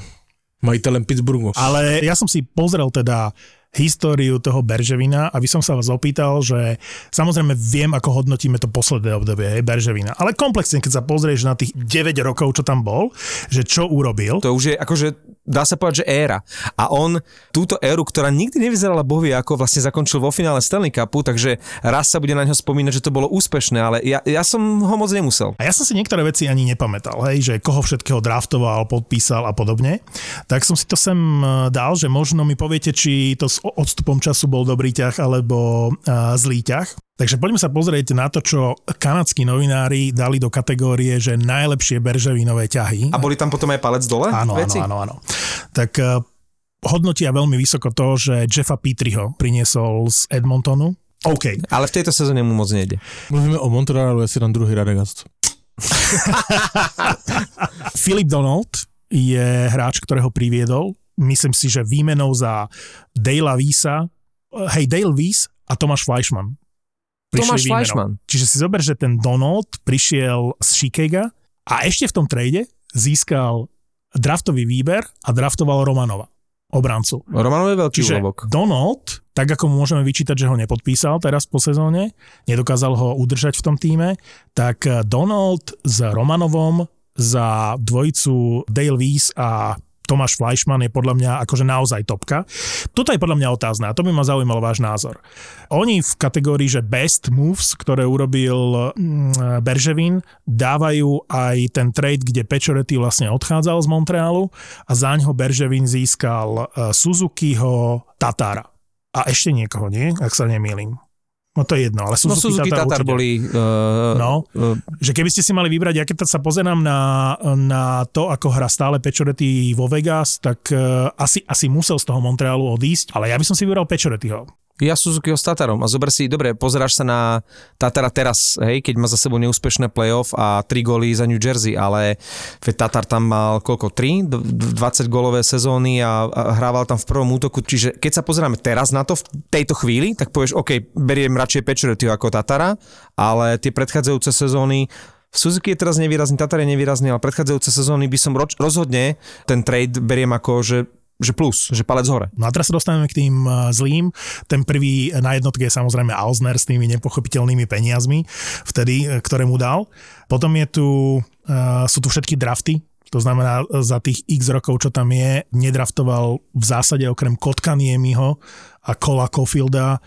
S3: majitelem Pittsburghu.
S2: Ale ja som si pozrel teda históriu toho Berževina, aby som sa vás opýtal, že samozrejme viem, ako hodnotíme to posledné obdobie hej, Berževina, ale komplexne, keď sa pozrieš na tých 9 rokov, čo tam bol, že čo urobil,
S4: To už je akože, dá sa povedať, že éra. A on túto éru, ktorá nikdy nevyzerala bohvie, ako vlastne zakončil vo finále Stanley Cupu, takže raz sa bude na ňo spomínať, že to bolo úspešné, ale ja, ja som ho moc nemusel.
S2: A ja som si niektoré veci ani nepamätal, hej, že koho všetkého draftoval, podpísal a podobne. Tak som si to sem eh, dal, že možno mi poviete, či to s odstupom času bol dobrý ťah alebo uh, zlý ťah. Takže poďme sa pozrieť na to, čo kanadskí novinári dali do kategórie, že najlepšie berževinové ťahy.
S4: A boli tam potom aj palec dole?
S2: Áno, áno,
S4: veci?
S2: áno, áno. Tak uh, hodnotia veľmi vysoko to, že Jeffa Petriho priniesol z Edmontonu. OK,
S4: Ale v tejto sezóne mu moc nejde.
S3: Mluvíme o Montrealu, ja si dám druhý Radegast.
S2: Philip Donald je hráč, ktorého priviedol. Myslím si, že výmenou za Dale Vísa, hej, Dale Weiss a Tomáš Fleischmann. Prišli
S4: Tomáš. Fleischmann.
S2: Čiže si zober, že ten Donald prišiel z Chicaga a ešte v tom trade získal draftový výber a draftoval Romanova, obrancu.
S4: Romanov je veľký
S2: Čiže
S4: úlovok.
S2: Donald, tak ako môžeme vyčítať, že ho nepodpísal teraz po sezóne, nedokázal ho udržať v tom týme, tak Donald s Romanovom za dvojicu Dale Weiss a Tomáš Fleischmann je podľa mňa akože naozaj topka. Toto je podľa mňa otázne a to by ma zaujímal váš názor. Oni v kategórii, že best moves, ktoré urobil mm, Berževin, dávajú aj ten trade, kde Pečoretti vlastne odchádzal z Montrealu a zaňho Berževin získal eh, Suzukiho Tatara. A ešte niekoho, nie? Ak sa nemýlim. No to je jedno, ale
S4: No
S2: Suzuki,
S4: Suzuki Tatar
S2: určite.
S4: boli... Uh,
S2: No.
S4: uh,
S2: Že keby ste si mali vybrať, ja keď sa pozerám na, na to, ako hrá stále Pečoretti vo Vegas, tak uh, asi, asi musel z toho Montrealu odísť, ale ja by som si vybral Pečorettiho.
S4: Ja Suzukiho s Tatarom. A zober si, dobre, pozeráš sa na Tatara teraz, hej, keď má za sebou neúspešné playoff a 3 góly za New Jersey, ale Tatar tam mal koľko, 3, 20 gólové sezóny a, a hrával tam v prvom útoku, čiže keď sa pozeráme teraz na to v tejto chvíli, tak povieš, OK, beriem radšej Pečorettiho ako Tatara, ale tie predchádzajúce sezóny Suzuki je teraz nevýrazný, Tatar je nevýrazný, ale predchádzajúce sezóny by som roč, rozhodne ten trade beriem ako, že, že plus, že palec hore.
S2: No a teraz sa dostaneme k tým uh, zlým. Ten prvý na jednotke je samozrejme Alzner s tými nepochopiteľnými peniazmi, vtedy, eh, ktoré mu dal. Potom je tu, uh, sú tu všetky drafty, to znamená, eh, za tých x rokov, čo tam je, nedraftoval v zásade okrem Kotkaniemiho a Kola Kofilda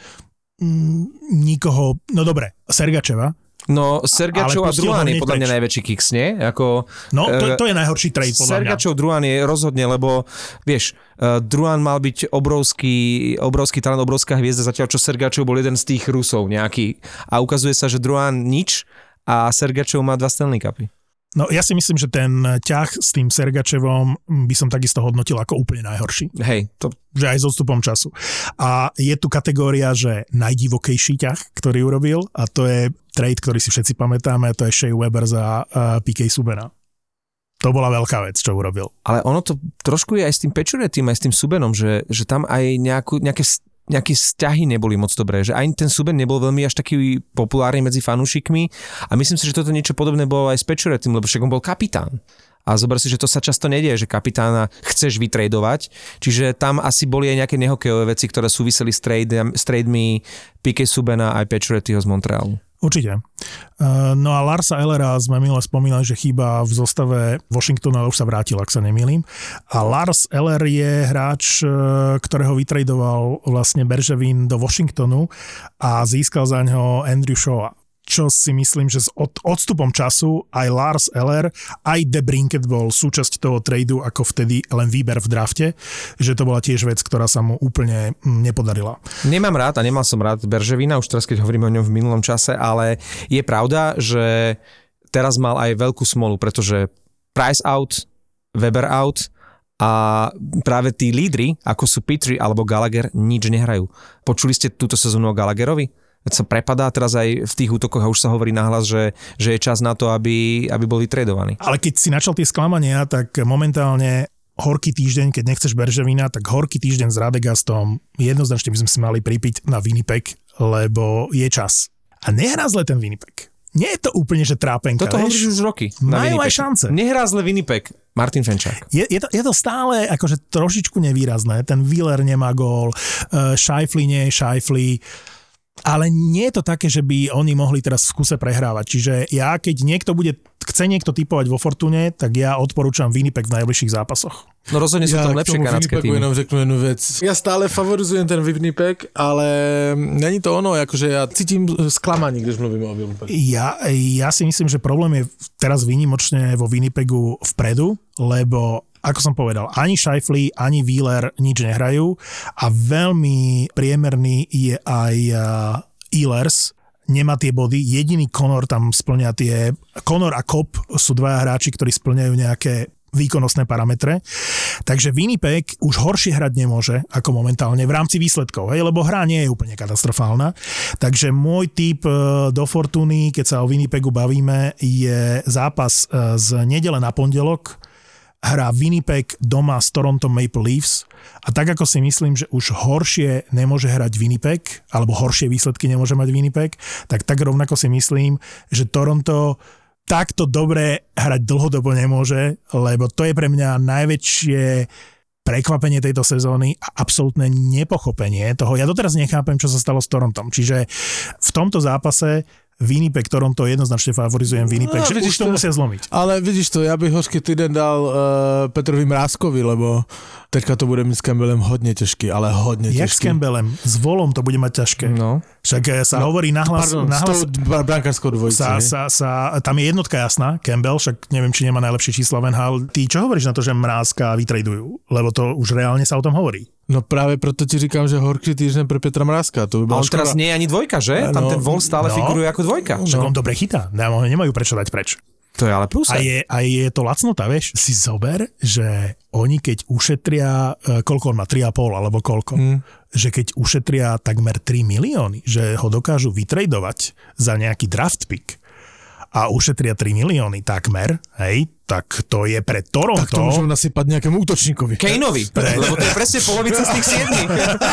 S2: mm, nikoho, no dobre, Sergačeva,
S4: No, Sergačov a Druan je podľa mňa
S2: preč.
S4: najväčší kiks, nie? Ako,
S2: no to,
S4: eh,
S2: to je najhorší trade podľa mňa.
S4: Sergačov Druan je rozhodne, lebo vieš, uh, Druan mal byť obrovský, obrovský talent, obrovská hviezda, zatiaľ čo Sergačov bol jeden z tých Rusov nejaký. A ukazuje sa, že Druan nič a Sergačov má dva Stanley Cupy.
S2: No ja si myslím, že ten ťah s tým Sergačevom by som takisto hodnotil ako úplne najhorší.
S4: Hej, to,
S2: že aj s odstupom času. A je tu kategória, že najdivokejší ťah, ktorý urobil a to je trade, ktorý si všetci pamätáme, to je Shea Weber za uh, PK Subena. To bola veľká vec, čo urobil.
S4: ale ono to trošku je aj s tým Pečuretým, aj s tým Subenom, že, že tam aj nejakú, nejaké nejaké vzťahy neboli moc dobré, že aj ten Suben nebol veľmi až taký populárny medzi fanúšikmi a myslím si, že toto niečo podobné bolo aj s Pečuretým, lebo však on bol kapitán. A zober si, že to sa často nedieje, že kapitána chceš vytredovať, čiže tam asi boli aj nejaké nehokejové veci, ktoré súviseli s, trade, s trademi Pique Subena aj Pečuretyho z Montrealu.
S2: Určite. Uh, No a Larsa Ellera sme minule spomínali, že chýba v zostave Washingtona, ale už sa vrátil, ak sa nemýlim. A Lars Eller je hráč, uh, ktorého vytradoval vlastne Berževín do Washingtonu a získal za ňo Andrew Shaw čo si myslím, že s od, odstupom času aj Lars Eller, aj De Brinket bol súčasť toho tradu ako vtedy len výber v drafte, že to bola tiež vec, ktorá sa mu úplne mm, nepodarila.
S4: Nemám rád a nemal som rád Berževina, už teraz keď hovoríme o ňom v minulom čase, ale je pravda, že teraz mal aj veľkú smolu, pretože Price out, Weber out a práve tí lídry, ako sú Petri alebo Gallagher, nič nehrajú. Počuli ste túto sezónu o Gallagherovi? Sa prepadá teraz aj v tých útokoch a už sa hovorí nahlas, že, že je čas na to, aby, aby bol vytredovaný.
S2: Ale keď si načal tie sklamania, tak momentálne horký týždeň, keď nechceš Berževina, tak horký týždeň s Radegastom jednoznačne by sme si mali pripiť na Winnipeg, lebo je čas. A nehrá zle ten Winnipeg. Nie je to úplne, že trápenka,
S4: Toto hovoríš už roky.
S2: Majú aj šance.
S4: Nehrá zle Winnipeg. Martin Fenčák.
S2: Je, je, to, je to stále akože trošičku nevýrazné. Ten Wheeler nemá gól, uh, Scheifly nie je Scheifly, ale nie je to také, že by oni mohli teraz v skuse prehrávať. Čiže ja, keď niekto bude, chce niekto typovať vo Fortune, tak ja odporúčam Winnipeg v najbližších zápasoch.
S4: No rozhodne sú tam
S3: k
S4: lepšie kanadské týmy.
S3: jenom řeknu jednu vec. Ja stále favorizujem ten Winnipeg, ale není to ono, akože ja cítim sklamanie, když mluvíme o Winnipegu.
S2: Ja, ja si myslím, že problém je teraz výnimočne vo Winnipegu vpredu, lebo ako som povedal, ani Scheifly, ani Wheeler nič nehrajú a veľmi priemerný je aj uh, Ehlers, nemá tie body, jediný Conor tam splňa tie, Conor a Kop sú dvaja hráči, ktorí splňajú nejaké výkonnostné parametre. Takže Winnipeg už horšie hrať nemôže ako momentálne v rámci výsledkov, hej, lebo hra nie je úplne katastrofálna. Takže môj typ e, do Fortuny, keď sa o Winnipegu bavíme, je zápas e, z nedele na pondelok, hrá Winnipeg doma s Toronto Maple Leafs a tak ako si myslím, že už horšie nemôže hrať Winnipeg, alebo horšie výsledky nemôže mať Winnipeg, tak tak rovnako si myslím, že Toronto takto dobre hrať dlhodobo nemôže, lebo to je pre mňa najväčšie prekvapenie tejto sezóny a absolútne nepochopenie toho. Ja doteraz nechápem, čo sa stalo s Torontom. Čiže v tomto zápase Winnipeg, Toronto jednoznačne favorizujem Winnipeg,
S3: No,
S2: že už to
S3: to.
S2: musia zlomiť.
S3: Ale vidíš to, ja bych hořký týden dal uh, Petrovi Mrázkovi, lebo teďka to bude mít s Campbellem hodně těžký, ale hodně
S2: Jak s. Campbellem? S Volom to bude mať ťažké.
S4: No.
S2: Však eh, sa hovorí nahlas,
S3: Pardon,
S2: nahlas
S3: brankárskou dvojicí.
S2: sa, sa, sa, tam je jednotka jasná, Campbell, však neviem, či nemá najlepšie čísla v NHL. Ty čo hovoríš na to, že Mrázka vytradujú? Lebo to už reálne sa o tom hovorí.
S3: No právě proto ti říkám, že horký týden pre Petra Mrázka, to by
S4: A
S3: byla
S4: on teraz
S3: škoda.
S4: nie je ani dvojka, že? Tam
S3: No,
S4: ten Vol stále
S2: no.
S4: figuruje ako dvojka.
S2: Však on dobre chytá, nemajú prečo dať preč.
S4: To je ale plus.
S2: A je, a je to lacnota, vieš? Si zober, že oni keď ušetria, e, koľko on má, 3,5 alebo koľko,
S3: Mm.
S2: že keď ušetria takmer 3 milióny, že ho dokážu vytradovať za nejaký draft pick a ušetria 3 milióny takmer, hej, tak to je pre Toronto.
S3: Tak to môžeme nasypať nejakému útočníkovi.
S4: Kaneovi, lebo to je presne polovica z tých siedmých.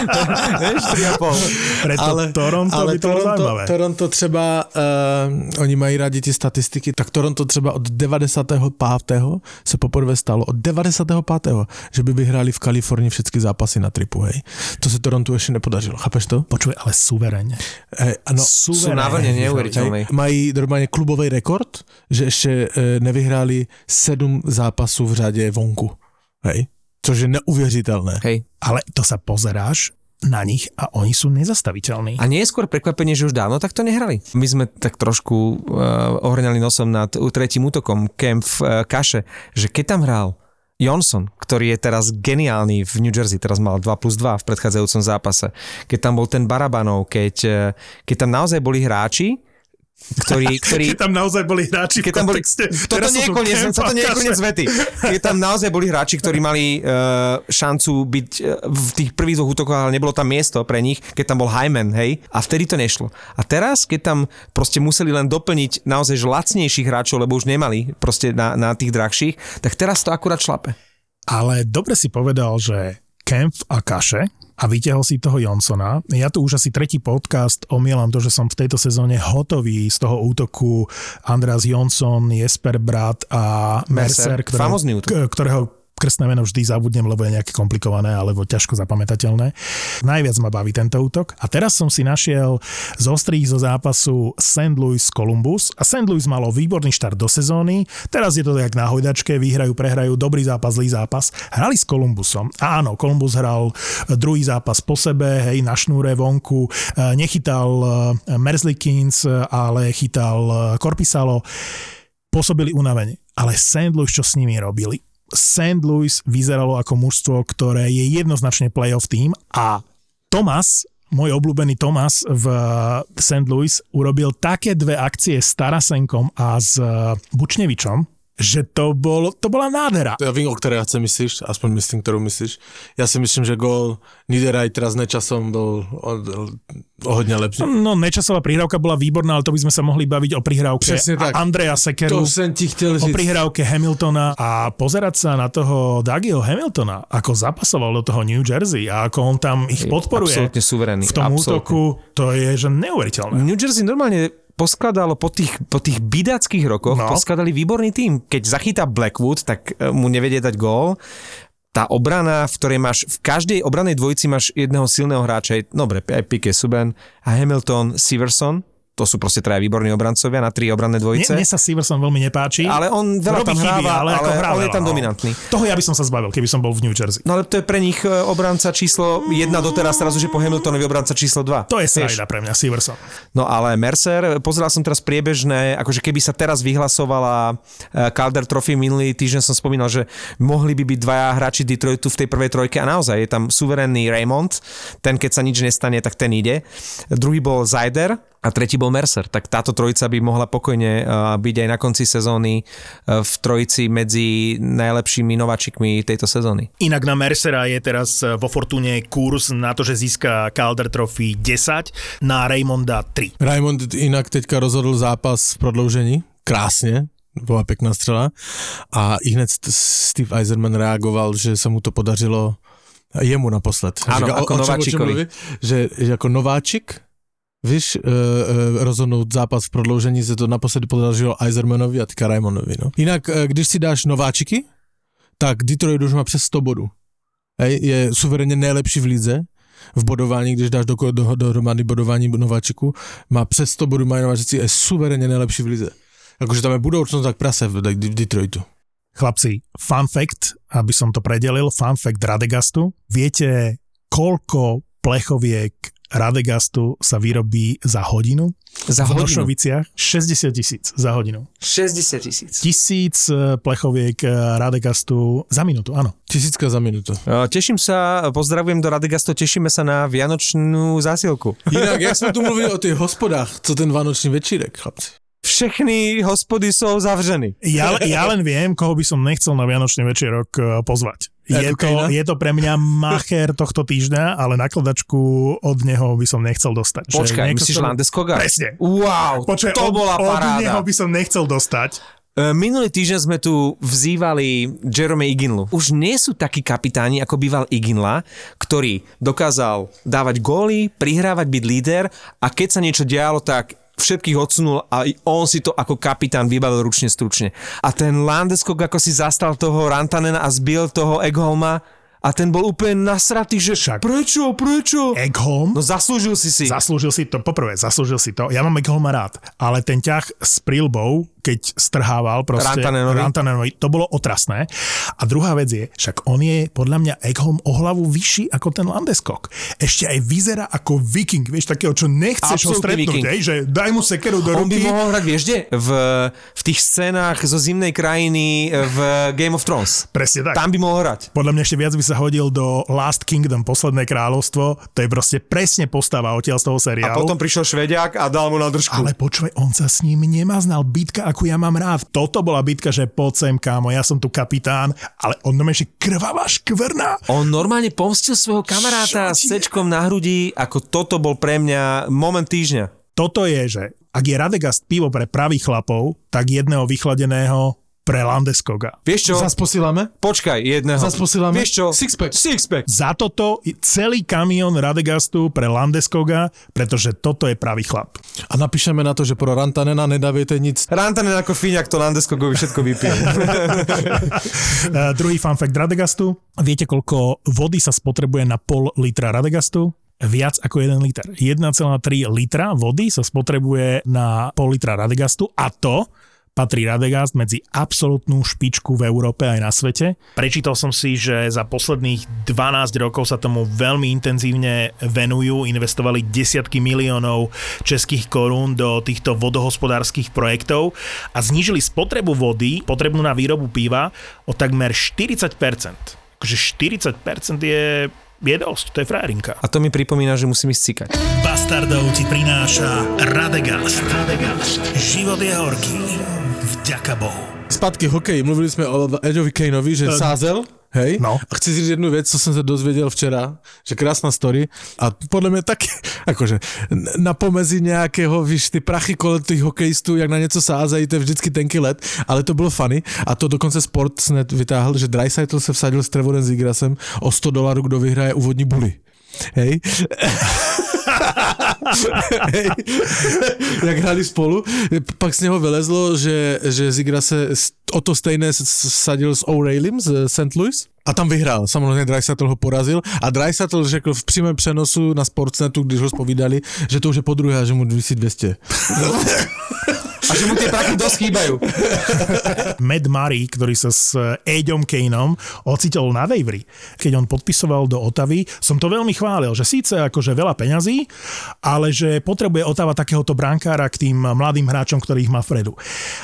S4: Vieš, 3,5.
S2: Pre to Toronto
S3: ale
S2: by to
S3: Toronto,
S2: zaujímavé.
S3: Toronto třeba, uh, oni mají rádi ty statistiky, tak Toronto třeba od 95. se poprvé stalo, od 95. že by vyhráli v Kalifornii všetky zápasy na tripu, hej. To se Torontu ještě nepodařilo, chápeš to?
S2: Počuj, ale suverene.
S3: Hej, ano,
S4: Sú na vlne neuveriteľnej.
S3: mají normálně klubový rekord, že ještě e, nevyhráli sedm zápasů v řadě vonku. Hej? Což je neuvěřitelné.
S4: Hej.
S2: Ale to sa pozeráš na nich a oni sú nezastaviteľní.
S4: A nie je skôr prekvapenie, že už dávno takto nehrali. My sme tak trošku uh, ohrňali nosom nad tretím útokom Kemp v uh, Kaše, že keď tam hral Johnson, ktorý je teraz geniálny v New Jersey, teraz mal 2 plus 2 v predchádzajúcom zápase, keď tam bol ten Barabanov, keď, eh, keď tam naozaj boli hráči, ktorí, ktorí,
S2: Keď tam naozaj boli hráči
S4: keď tam boli, toto nie je koniec, toto nie je koniec vety. Keď tam naozaj boli hráči, ktorí mali uh, šancu byť uh, v tých prvých dvoch útokoch, ale nebolo tam miesto pre nich, keď tam bol Hyman, hej, a vtedy to nešlo. A teraz, keď tam proste museli len doplniť naozaj lacnejších hráčov, lebo už nemali proste na, na tých drahších, tak teraz to akurát šlape.
S2: Ale dobre si povedal, že Kemp a Kaše a vyťahol si toho Johnsona. Ja tu už asi tretí podcast omielam to, že som v tejto sezóne hotový z toho útoku Andreas Johnson, Jesper Brat a Mercer,
S4: Mercer. Famózny útok.
S2: k- ktorého krstné meno vždy zabudnem, lebo je nejaké komplikované alebo ťažko zapamätateľné. Najviac ma baví tento útok. A teraz som si našiel z ostrých zo zápasu St. Louis Columbus. A St. Louis malo výborný štart do sezóny. Teraz je to jak na hojdačke, vyhrajú, prehrajú, dobrý zápas, zlý zápas. Hrali s Columbusom. A áno, Columbus hral druhý zápas po sebe, hej, na šnúre vonku. E, Nechytal e, Merzlikins, ale chytal e, Korpisalo. Pôsobili unavene. Ale St. Louis, čo s nimi robili? St. Louis vyzeralo ako mužstvo, ktoré je jednoznačne playoff tým a Thomas môj obľúbený Thomas v St. Louis urobil také dve akcie s Tarasenkom a s Bučnevičom, že to, bol, to bola nádhera.
S3: Ja vím, o které akce myslíš, aspoň myslím, kterou myslíš. Já si myslím, že gol Niederreitera s Nečasom byl o, o hodně lepší.
S2: No, Nečasová prihrávka bola výborná, ale to by sme sa mohli baviť o prihrávke
S3: Presne tak.
S2: Andreja Sekeru.
S3: To jsem ti chtěl
S2: o prihrávke Hamiltona a pozerať sa na toho Dougieho Hamiltona, ako zapasoval do toho New Jersey a ako on tam ich podporuje
S4: Absolútne suverénny.
S2: v tom
S4: absolútne.
S2: útoku, to je že neuveriteľné.
S4: New Jersey normálne poskladalo po tých, po tých bidackých rokoch,
S2: No.
S4: poskladali výborný tým. Keď zachytá Blackwood, tak e, mu nevedie dať gól. Tá obrana, v ktorej máš, v každej obranej dvojici máš jedného silného hráča, dobre, aj Piquet Subban a Hamilton Siverson, to sú proste traja výborní obrancovia na tri obranné
S2: Mne,
S4: dvojice.
S2: mne sa Siverson veľmi nepáči.
S4: Ale on veľa
S2: Robí
S4: tam
S2: chyby,
S4: hráva, ale,
S2: ako hrá
S4: on je tam
S2: no.
S4: dominantný.
S2: Toho ja by som sa zbavil, keby som bol v New Jersey.
S4: No ale to je pre nich e, obranca číslo 1 doteraz, teraz už je po Hamiltonovi obranca číslo 2.
S2: To je
S4: Vieš?
S2: srajda pre mňa, Siverson.
S4: No ale Mercer, pozeral som teraz priebežné, akože keby sa teraz vyhlasovala eh, Calder Trophy, minulý týždeň som spomínal, že mohli by byť dvaja hráči Detroitu v tej prvej trojke a naozaj je tam suverénny Raymond, ten keď sa nič nestane, tak ten ide. Druhý bol Zajder a tretí bol Mercer. Tak táto trojica by mohla pokojne eh, byť aj na konci sezóny eh, v trojici medzi najlepšími nováčikmi tejto sezóny.
S2: Inak na Mercera je teraz vo Fortune kurz na to, že získa Calder Trophy 10, na Raymonda 3.
S3: Raymond jinak teďka rozhodl zápas v prodloužení. Krásně. Byla pěkná střela. A i hned Steve Eiserman reagoval, že se mu to podařilo jemu naposled.
S4: Ano,
S3: Říká,
S4: jako
S3: o, o čem- o
S4: nováčikovi.
S3: mluví? Že, že jako nováčik Víš, uh, uh, rozhodnout zápas v prodloužení se to naposledy podařilo Eisermanovi a teďka Raymondovi. No. Jinak, uh, když si dáš nováčiky, tak Detroit už má přes 100 bodů. Hej, je suverénně nejlepší v lize v bodování, když dáš do, do, dohromady bodování nováčiku, má přes 100 bodů, mají nováčici, je suverénně nejlepší v lize. Jakože tam je budoucnost tak prase v, v Detroitu.
S2: Chlapci, fun fact, aby som to predelil, fun fact Radegastu. Viete, koľko plechoviek Radegastu sa vyrobí za hodinu?
S4: Za
S2: v
S4: hodinu.
S2: Nošoviciach 60 tisíc za hodinu.
S4: 60 tisíc.
S2: Tisíc eh, plechoviek eh, Radegastu za minútu, áno.
S3: Tisícka za minutu.
S4: Eh, Teším sa, pozdravujem do Radegasto, tešíme sa na vianočnú zásielku.
S3: Jinak, jak jsme tu mluvili o těch hospodách, co ten vánoční večírek, chlapci?
S4: Všechny hospody sú zavřené.
S2: Ja, ja len viem, koho by som nechcel na Vianočný večerok pozvať. Je to, je to pre mňa macher tohto týždňa, ale nakladačku od neho by som nechcel dostať.
S4: Počkaj, myslíš
S2: sa-
S4: Landeskoga?
S2: Presne.
S4: Wow,
S2: Počkaj,
S4: to
S2: od,
S4: bola
S2: od
S4: paráda.
S2: neho by som nechcel dostať.
S4: E, Minulý týždeň sme tu vzývali Jerome Iginlu. Už nie sú takí kapitáni, ako býval Iginla, ktorý dokázal dávať góly, prihrávať, byť líder a keď sa niečo dialo, tak všetkých odsunul a on si to ako kapitán vybavil ručne stručne. A ten Landeskog ako si zastal toho Rantanena a zbil toho Egholma a ten bol úplne nasratý, že
S2: Však.
S4: prečo, prečo?
S2: Egholm
S4: No zaslúžil si si.
S2: Zaslúžil si to, poprvé, zaslúžil si to. Ja mám Egholma rád, ale ten ťah s prilbou, keď strhával proste
S4: Rantanenovi.
S2: Rantanenovi, to bolo otrasné. A druhá vec je, však on je podľa mňa Egholm o hlavu vyšší ako ten Landeskog. Ešte aj vyzerá ako viking, vieš, takého, čo nechceš ho stretnúť, hej, že daj mu sekeru do
S4: On by
S2: ruky.
S4: mohol hrať, vieš kde? V, v tých scénách zo zimnej krajiny v Game of Thrones.
S2: Presne tak.
S4: Tam by mohol hrať.
S2: Podľa mňa ešte viac by sa hodil do Last Kingdom, posledné kráľovstvo. To je proste presne postava odtiaľ z toho
S4: A
S2: seriálu.
S4: potom prišiel Švediak a dal mu na držku.
S2: Ale počúvaj, on sa s ním nemaznal. Bitka, ako ja mám rád. Toto bola bitka, že poď sem, kámo, ja som tu kapitán, ale on no že krvavá škvrna.
S4: On normálne pomstil svojho kamaráta s sečkom na hrudi, ako toto bol pre mňa moment týždňa.
S2: Toto je, že ak je Radegast pivo pre pravých chlapov, tak jedného vychladeného pre Landeskoga.
S4: Vieš čo?
S3: Zas posílame?
S4: Počkaj, jedného.
S3: Zas posílame?
S4: Vieš čo?
S3: Sixpack.
S4: Sixpack.
S2: Za toto celý kamión Radegastu pre Landeskoga, pretože toto je pravý chlap.
S3: A napíšeme na to, že pro Rantanena nedávajte nic.
S4: Rantanen ako Fíňak to Landeskogovi všetko vypil.
S2: Uh, druhý fun fact Radegastu. Viete, koľko vody sa spotrebuje na pol litra Radegastu? Viac ako 1 liter. 1,3 litra vody sa spotrebuje na pol litra Radegastu a to patrí Radegast medzi absolútnu špičku v Európe aj na svete. Prečítal som si, že za posledných 12 rokov sa tomu veľmi intenzívne venujú, investovali desiatky miliónov českých korún do týchto vodohospodárskych projektov a znížili spotrebu vody, potrebnú na výrobu piva, o takmer 40%. Akože 40% je je dosť, to je frajerinka.
S4: A to mi pripomína, že musím ísť cikať.
S2: Bastardov ti prináša Radegast. Radegast. Život je horký. Vďaka Bohu.
S3: Zpátky hokej, mluvili jsme o Edgeovi Kaneovi, že sázel, hej?
S2: No.
S3: A chci říct jednu věc, co jsem se dozvěděl včera, že krásná story a podle mě taky, jakože na pomezi nějakého, víš, ty prachy kolem těch hokejistů, jak na něco sázejí, to je vždycky tenký let, ale to bylo funny a to dokonce Sportsnet vytáhl, že Dreisaitl se vsadil s Trevorem Zigrasem o 100 dolarů, kdo vyhraje úvodní buly. Hej. Jak hráli spolu, pak z něho vylezlo, že, že Zigra se o to stejné sadil s O'Reillym z St. Louis a tam vyhrál. Samozřejmě Dreisaitl ho porazil a Dreisaitl řekl v přímém přenosu na Sportsnetu, když ho spovídali, že to už je po druhé že mu vysí 200.
S4: A že mu tie prachy dosť chýbajú.
S2: Matt Murray, ktorý sa s Aďom Kaneom ocitol na Wavery, keď on podpisoval do Otavy, som to veľmi chválil, že síce akože veľa peňazí, ale že potrebuje Otava takéhoto brankára k tým mladým hráčom, ktorých má vpredu.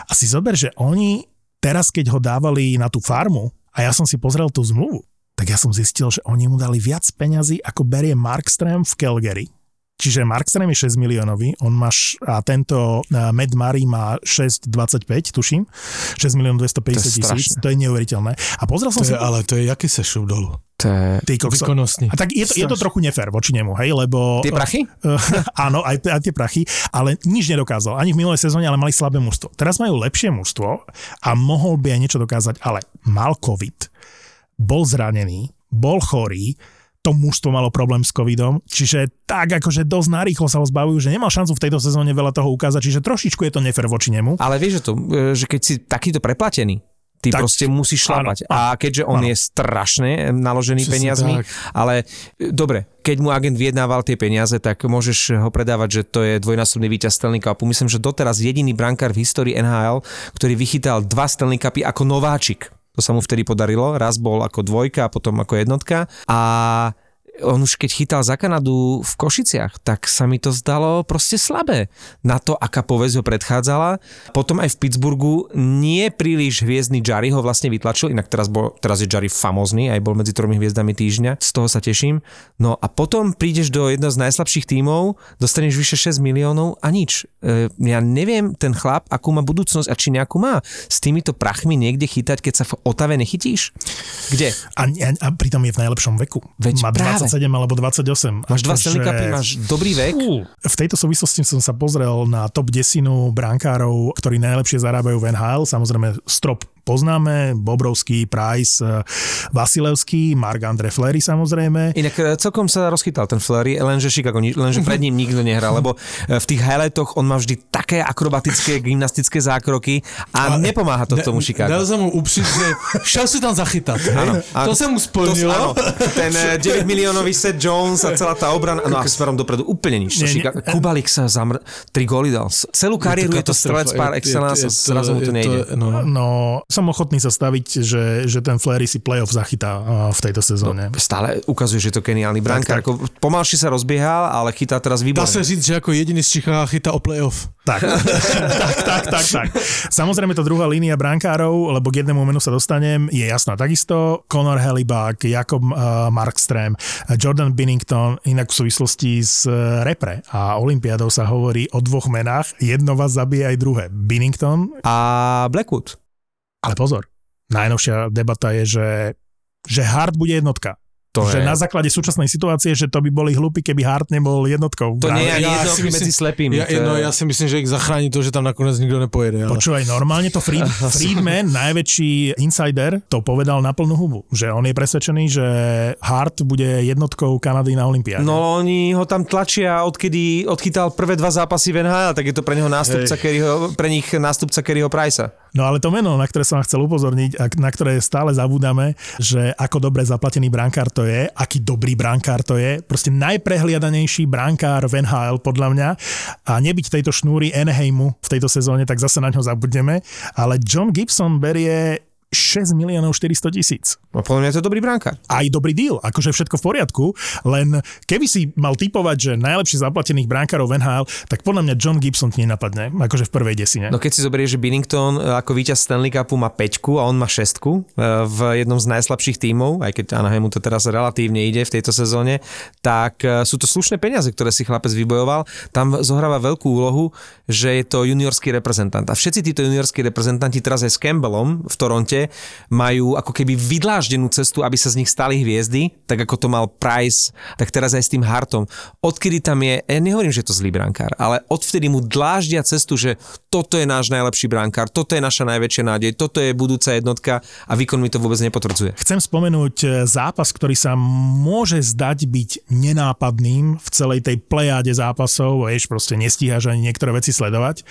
S2: A si zober, že oni teraz, keď ho dávali na tú farmu, a ja som si pozrel tú zmluvu, tak ja som zistil, že oni mu dali viac peňazí, ako berie Markström v Calgary. Čiže Markström je 6 miliónový, on má š- a tento uh, Matt Murray má 6,25, tuším, 6 miliónov 250
S4: To je
S2: tisíc, to je neuveriteľné. A pozrel som
S3: To je,
S2: si...
S3: ale to je jaký se šup dolů.
S4: To je...
S2: Ty kokso.
S3: Výkonnostný.
S2: A tak je to, je to trochu nefér voči nemu, hej, lebo...
S4: Tie prachy?
S2: áno, aj, aj tie prachy, ale nič nedokázal. Ani v minulej sezóne, ale mali slabé mužstvo. Teraz majú lepšie mužstvo a mohol by aj niečo dokázať, ale mal COVID, bol zranený, bol chorý, to mužstvo malo problém s covidom, čiže tak akože dosť narýchlo sa ho zbavujú, že nemal šancu v tejto sezóne veľa toho ukázať, čiže trošičku je to nefér voči nemu.
S4: Ale vieš, že, to, e, že keď si takýto preplatený, ty
S2: Tak-
S4: proste musíš šlapať.
S2: áno,
S4: a keďže on
S2: áno.
S4: je strašne naložený
S3: Presne
S4: peniazmi,
S3: tak.
S4: ale e, dobre, keď mu agent vyjednával tie peniaze, tak môžeš ho predávať, že to je dvojnásobný víťaz Stanley Cupu. Myslím, že doteraz jediný brankár v histórii NHL, ktorý vychytal dva Stanley Cupy ako nováčik. To sa mu vtedy podarilo. Raz bol ako dvojka a potom ako jednotka. A on už keď chytal za Kanadu v Košiciach, tak sa mi to zdalo proste slabé. Na to, aká povesť ho predchádzala. Potom aj v Pittsburghu nie príliš hviezdny Jarry ho vlastne vytlačil, inak teraz, bol, teraz je Jarry famózny, aj bol medzi tromi hviezdami týždňa, z toho sa teším. No a potom prídeš do jedného z najslabších tímov, dostaneš vyše 6 miliónov a nič. E, ja neviem, ten chlap, akú má budúcnosť a či nejakú má. S týmito prachmi niekde chytať, keď sa v Otave nechytíš? Kde?
S2: A, a, a pritom je v najlepšom veku.
S4: Veď
S2: má
S4: práve.
S2: 27 alebo 28.
S4: Máš dva Stanley Cupy, máš dobrý vek.
S2: Fú. V tejto súvislosti som sa pozrel na top 10 brankárov, ktorí najlepšie zarábajú v NHL. Samozrejme, strop poznáme, Bobrovský, Price, eh, Vasilevský, Mark Andre Fleury samozrejme.
S4: Inak e, celkom sa rozchytal ten Fleury, lenže Chicago, lenže pred ním nikto nehral, lebo e, v tých highlightoch on má vždy také akrobatické gymnastické zákroky a nepomáha to tomu Chicago.
S3: Dal jsem mu upřít, že šel si tam zachytat. hej?
S4: áno.
S3: To se mu
S4: To,
S3: splnilo.
S4: áno, ten e, 9 miliónový set Jones a celá tá obrana, no a smerom dopredu úplne nič. To
S2: Nie, nie.
S4: Chicago. Kubalik sa zamr... tri góly dal. Celú kariéru je to strelec
S3: Je- je-
S4: excellence a
S3: je to-
S4: zrazu mu to nejde.
S3: no.
S2: No, som ochotný sa staviť, že, že ten Fleury si playoff zachytá v tejto sezóne.
S4: Stále ukazuje, že to geniálny brankár.
S2: tak.
S4: Ako Pomalšie sa rozbiehal, ale chytá teraz
S3: Dá
S4: výborne.
S3: se říct, že jako jediný z Čechá chytá o playoff.
S2: Tak, tak, tak, tak, tak. Samozrejme to druhá línia brankárov, lebo k jednému menu sa dostanem, je jasná takisto. Conor Helibak, Jakob uh, Markström, Jordan Binnington, inak v súvislosti s uh, repre a olympiádou sa hovorí o dvoch menách, jedno vás zabije aj druhé. Binnington,
S4: A Blackwood.
S2: Ale pozor, najnovšia debata je, že, že Hart bude jednotka.
S4: To
S2: že
S4: je-
S2: na základe súčasnej situácie, že to by boli hlúpi, keby Hart nebol jednotkou.
S4: To nie je ani
S3: Ja
S4: jedno
S3: si
S4: medzi
S3: myslím-
S4: slepými.
S3: Ja,
S4: to
S3: no, ja si myslím, že ich zachrání to, že tam nakonec nikto nepojede. Ale...
S2: Počúvaj, normálne to Fried, Friedman, najväčší insider, to povedal na plnú hubu, že on je presvedčený, že Hart bude jednotkou Kanady na Olympiáde.
S4: No oni ho tam tlačia, odkedy odchytal prvé dva zápasy v NHL, tak je to pre neho nástupca, Kerryho, pre nich nástupca Kerryho Pricea.
S2: No ale to meno, na ktoré som chcel upozorniť a na ktoré stále zabúdame, že ako dobre zaplatený brankár to je, aký dobrý brankár to je, proste najprehliadanejší brankár v NHL podľa mňa. A nebyť tejto šnúry Anaheimu v tejto sezóne, tak zase na ňo zabudneme, ale John Gibson berie 6 miliónov 400 tisíc.
S4: No, podľa mňa to je dobrý brankár.
S2: Aj dobrý deal, akože všetko v poriadku, len keby si mal typovať, že najlepšie zaplatených brankárov v NHL, tak podľa mňa John Gibson ti nenapadne, akože v prvej desine.
S4: No keď si zoberieš, že Binnington e, ako víťaz Stanley Cupu má 5 a on má 6 v jednom z najslabších tímov, aj keď Anaheimu to teraz relatívne ide v tejto sezóne, tak e, sú to slušné peniaze, ktoré si chlapec vybojoval. Tam zohráva veľkú úlohu, že je to juniorský reprezentant. A všetci títo juniorskí reprezentanti teraz aj s Campbellom v Toronte majú ako keby vydláždenú cestu, aby sa z nich stali hviezdy, tak ako to mal Price, tak teraz aj s tým Hartom. Odkedy tam je, ja nehovorím, že je to zlý brankár, ale odvtedy mu dláždia cestu, že toto je náš najlepší brankár, toto je naša najväčšia nádej, toto je budúca jednotka a výkon mi to vôbec nepotvrdzuje.
S2: Chcem spomenúť e, zápas, ktorý sa môže zdať byť nenápadným v celej tej plejáde zápasov, vieš, proste nestíhaš ani niektoré veci sledovať.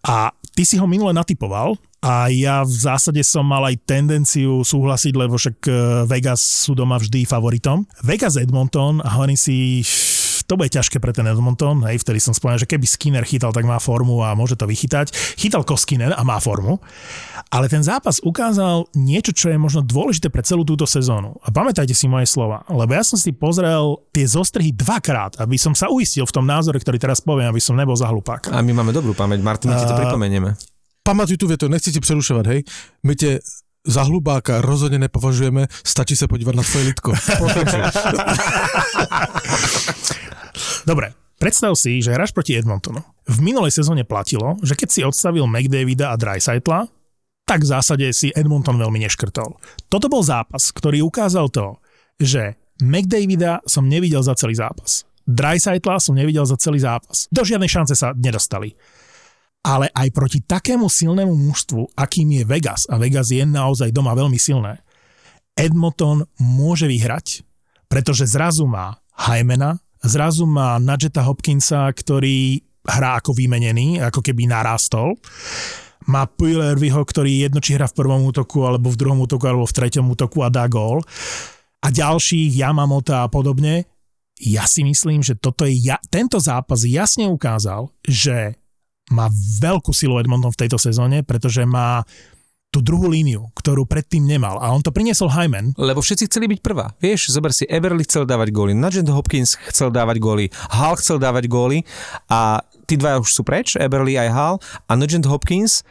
S2: A ty si ho minule natypoval a ja v zásade som mal aj tendenciu súhlasiť, lebo však e, Vegas sú doma vždy favoritom. Vegas Edmonton a hovorím si, to bude ťažké pre ten Edmonton, hej, vtedy som spomenul, že keby Skinner chytal, tak má formu a môže to vychytať. Chytal Koskinen a má formu, ale ten zápas ukázal niečo, čo je možno dôležité pre celú túto sezónu. A pamätajte si moje slova, lebo ja som si pozrel tie zostrihy dvakrát, aby som sa uistil v tom názore, ktorý teraz poviem, aby som nebol za hlupáka.
S4: A my máme dobrú pamäť, Martin, my ti to pripomenieme.
S3: Pamatuj tu větu, nechci ti přerušovat, hej. My tě za hlubáka rozhodně nepovažujeme, stačí se podívat na lidko. Pokračuj.
S2: Dobre, predstav si, že hráš proti Edmontonu. V minulej sezóne platilo, že keď si odstavil McDavida a Dreisaitla, tak v zásade si Edmonton veľmi neškrtol. Toto bol zápas, ktorý ukázal to, že McDavida som nevidel za celý zápas. Dreisaitla som nevidel za celý zápas. Do žiadnej šance sa nedostali. Ale aj proti takému silnému mužstvu, akým je Vegas, a Vegas je naozaj doma veľmi silné, Edmonton môže vyhrať, pretože zrazu má Hymena, zrazu má Nadžeta Hopkinsa, ktorý hrá ako vymenený, ako keby narástol. Má Puilervyho, ktorý jedno hrá v prvom útoku, alebo v druhom útoku, alebo v treťom útoku a dá gól. A ďalších, Yamamota a podobne. Ja si myslím, že toto je, ja, tento zápas jasne ukázal, že má veľkú silu Edmonton v tejto sezóne, pretože má tú druhú líniu, ktorú predtým nemal. A on to priniesol Hyman,
S4: Lebo všetci chceli byť prvá. Vieš, zober si, Eberly chcel dávať góly, Nugent Hopkins chcel dávať góly, Hall chcel dávať góly a tí dvaja už sú preč, Eberly aj Hall a Nugent Hopkins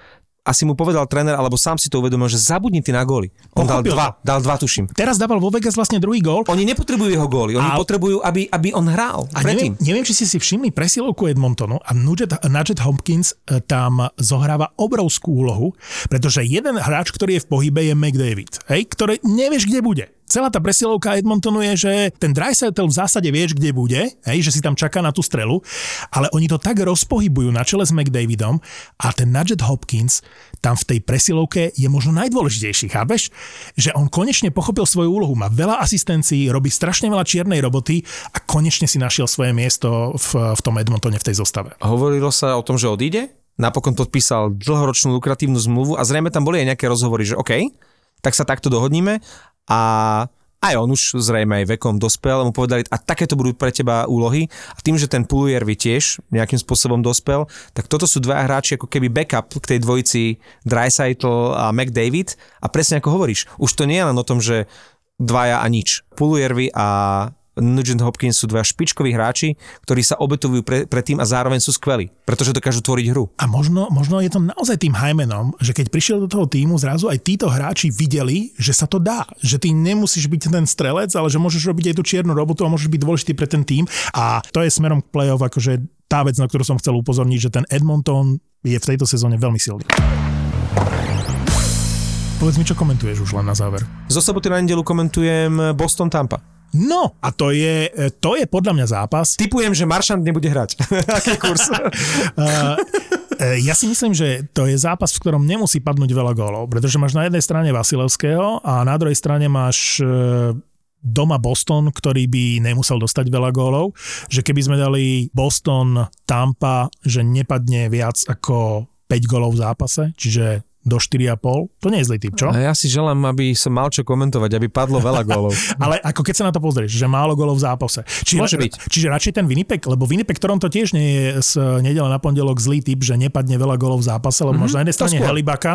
S4: asi mu povedal tréner, alebo sám si to uvedomil, že zabudni ty na góly. On dal
S2: Pochopil
S4: dva, dal dva tuším.
S2: teraz dával vo Vegas vlastne druhý gól.
S4: Oni nepotrebujú jeho góly, oni
S2: A-
S4: potrebujú, aby, aby on hral
S2: A neviem,
S4: predtým.
S2: neviem, či ste si všimli presilovku Edmontonu a Nugent Hopkins e, tam zohráva obrovskú úlohu, pretože jeden hráč, ktorý je v pohybe, je McDavid, hej, ktorý nevieš, kde bude. Celá tá presilovka Edmontonu je, že ten Dreisaitl v zásade vieš, kde bude, hej, že si tam čaká na tú strelu, ale oni to tak rozpohybujú na čele s McDavidom a ten Nugent Hopkins tam v tej presilovke je možno najdôležitejší, chápeš? Že on konečne pochopil svoju úlohu, má veľa asistencií, robí strašne veľa čiernej roboty a konečne si našiel svoje miesto v, v tom Edmontone v tej zostave.
S4: Hovorilo sa o tom, že odíde, napokon podpísal dlhoročnú lukratívnu zmluvu a zrejme tam boli aj nejaké rozhovory, že OK, tak sa takto dohodníme a aj on už zrejme aj vekom dospel, mu povedali, a takéto budú pre teba úlohy. A tým, že ten Pulujervi tiež nejakým spôsobom dospel, tak toto sú dva hráči ako keby backup k tej dvojici Dreisaitl a McDavid. A presne ako hovoríš, už to nie je len o tom, že dvaja a nič. Pulujervi a Nugent Hopkins sú dva špičkoví hráči, ktorí sa obetujú pre, pre tým a zároveň sú skvelí, pretože dokážu tvoriť hru.
S2: A možno, možno je to naozaj tým Hymanom, že keď prišiel do toho týmu, zrazu aj títo hráči videli, že sa to dá. Že ty nemusíš byť ten strelec, ale že môžeš robiť aj tú čiernu robotu a môžeš byť dôležitý pre ten tým. A to je smerom k play-off, akože tá vec, na ktorú som chcel upozorniť, že ten Edmonton je v tejto sezóne veľmi silný. Povedz mi, čo komentuješ už len na záver.
S4: Zo soboty na nedelu komentujem Boston Tampa.
S2: No, a to je, e, to je podľa mňa zápas.
S4: Typujem, že Maršant nebude hrať. Aký kurz?
S2: Uh, ja si myslím, že to je zápas, v ktorom nemusí padnúť veľa gólov, pretože máš na jednej strane Vasilevského a na druhej strane máš doma Boston, ktorý by nemusel dostať veľa gólov, že keby sme dali Boston Tampa, že nepadne viac ako 5 gólov v zápase, čiže do 4,5. To nie je zlý typ, čo?
S4: A ja si želám, aby som mal čo komentovať, aby padlo veľa gólov.
S2: Ale ako keď sa na to pozrieš, že málo golov v zápase. Čiže,
S4: Môže byť.
S2: Čiže radšej ten Winnipeg, lebo Winnipeg Toronto tiež nie je z nedele na pondelok zlý typ, že nepadne veľa golov v zápase, lebo mm-hmm, máš na jednej strane. Helibaka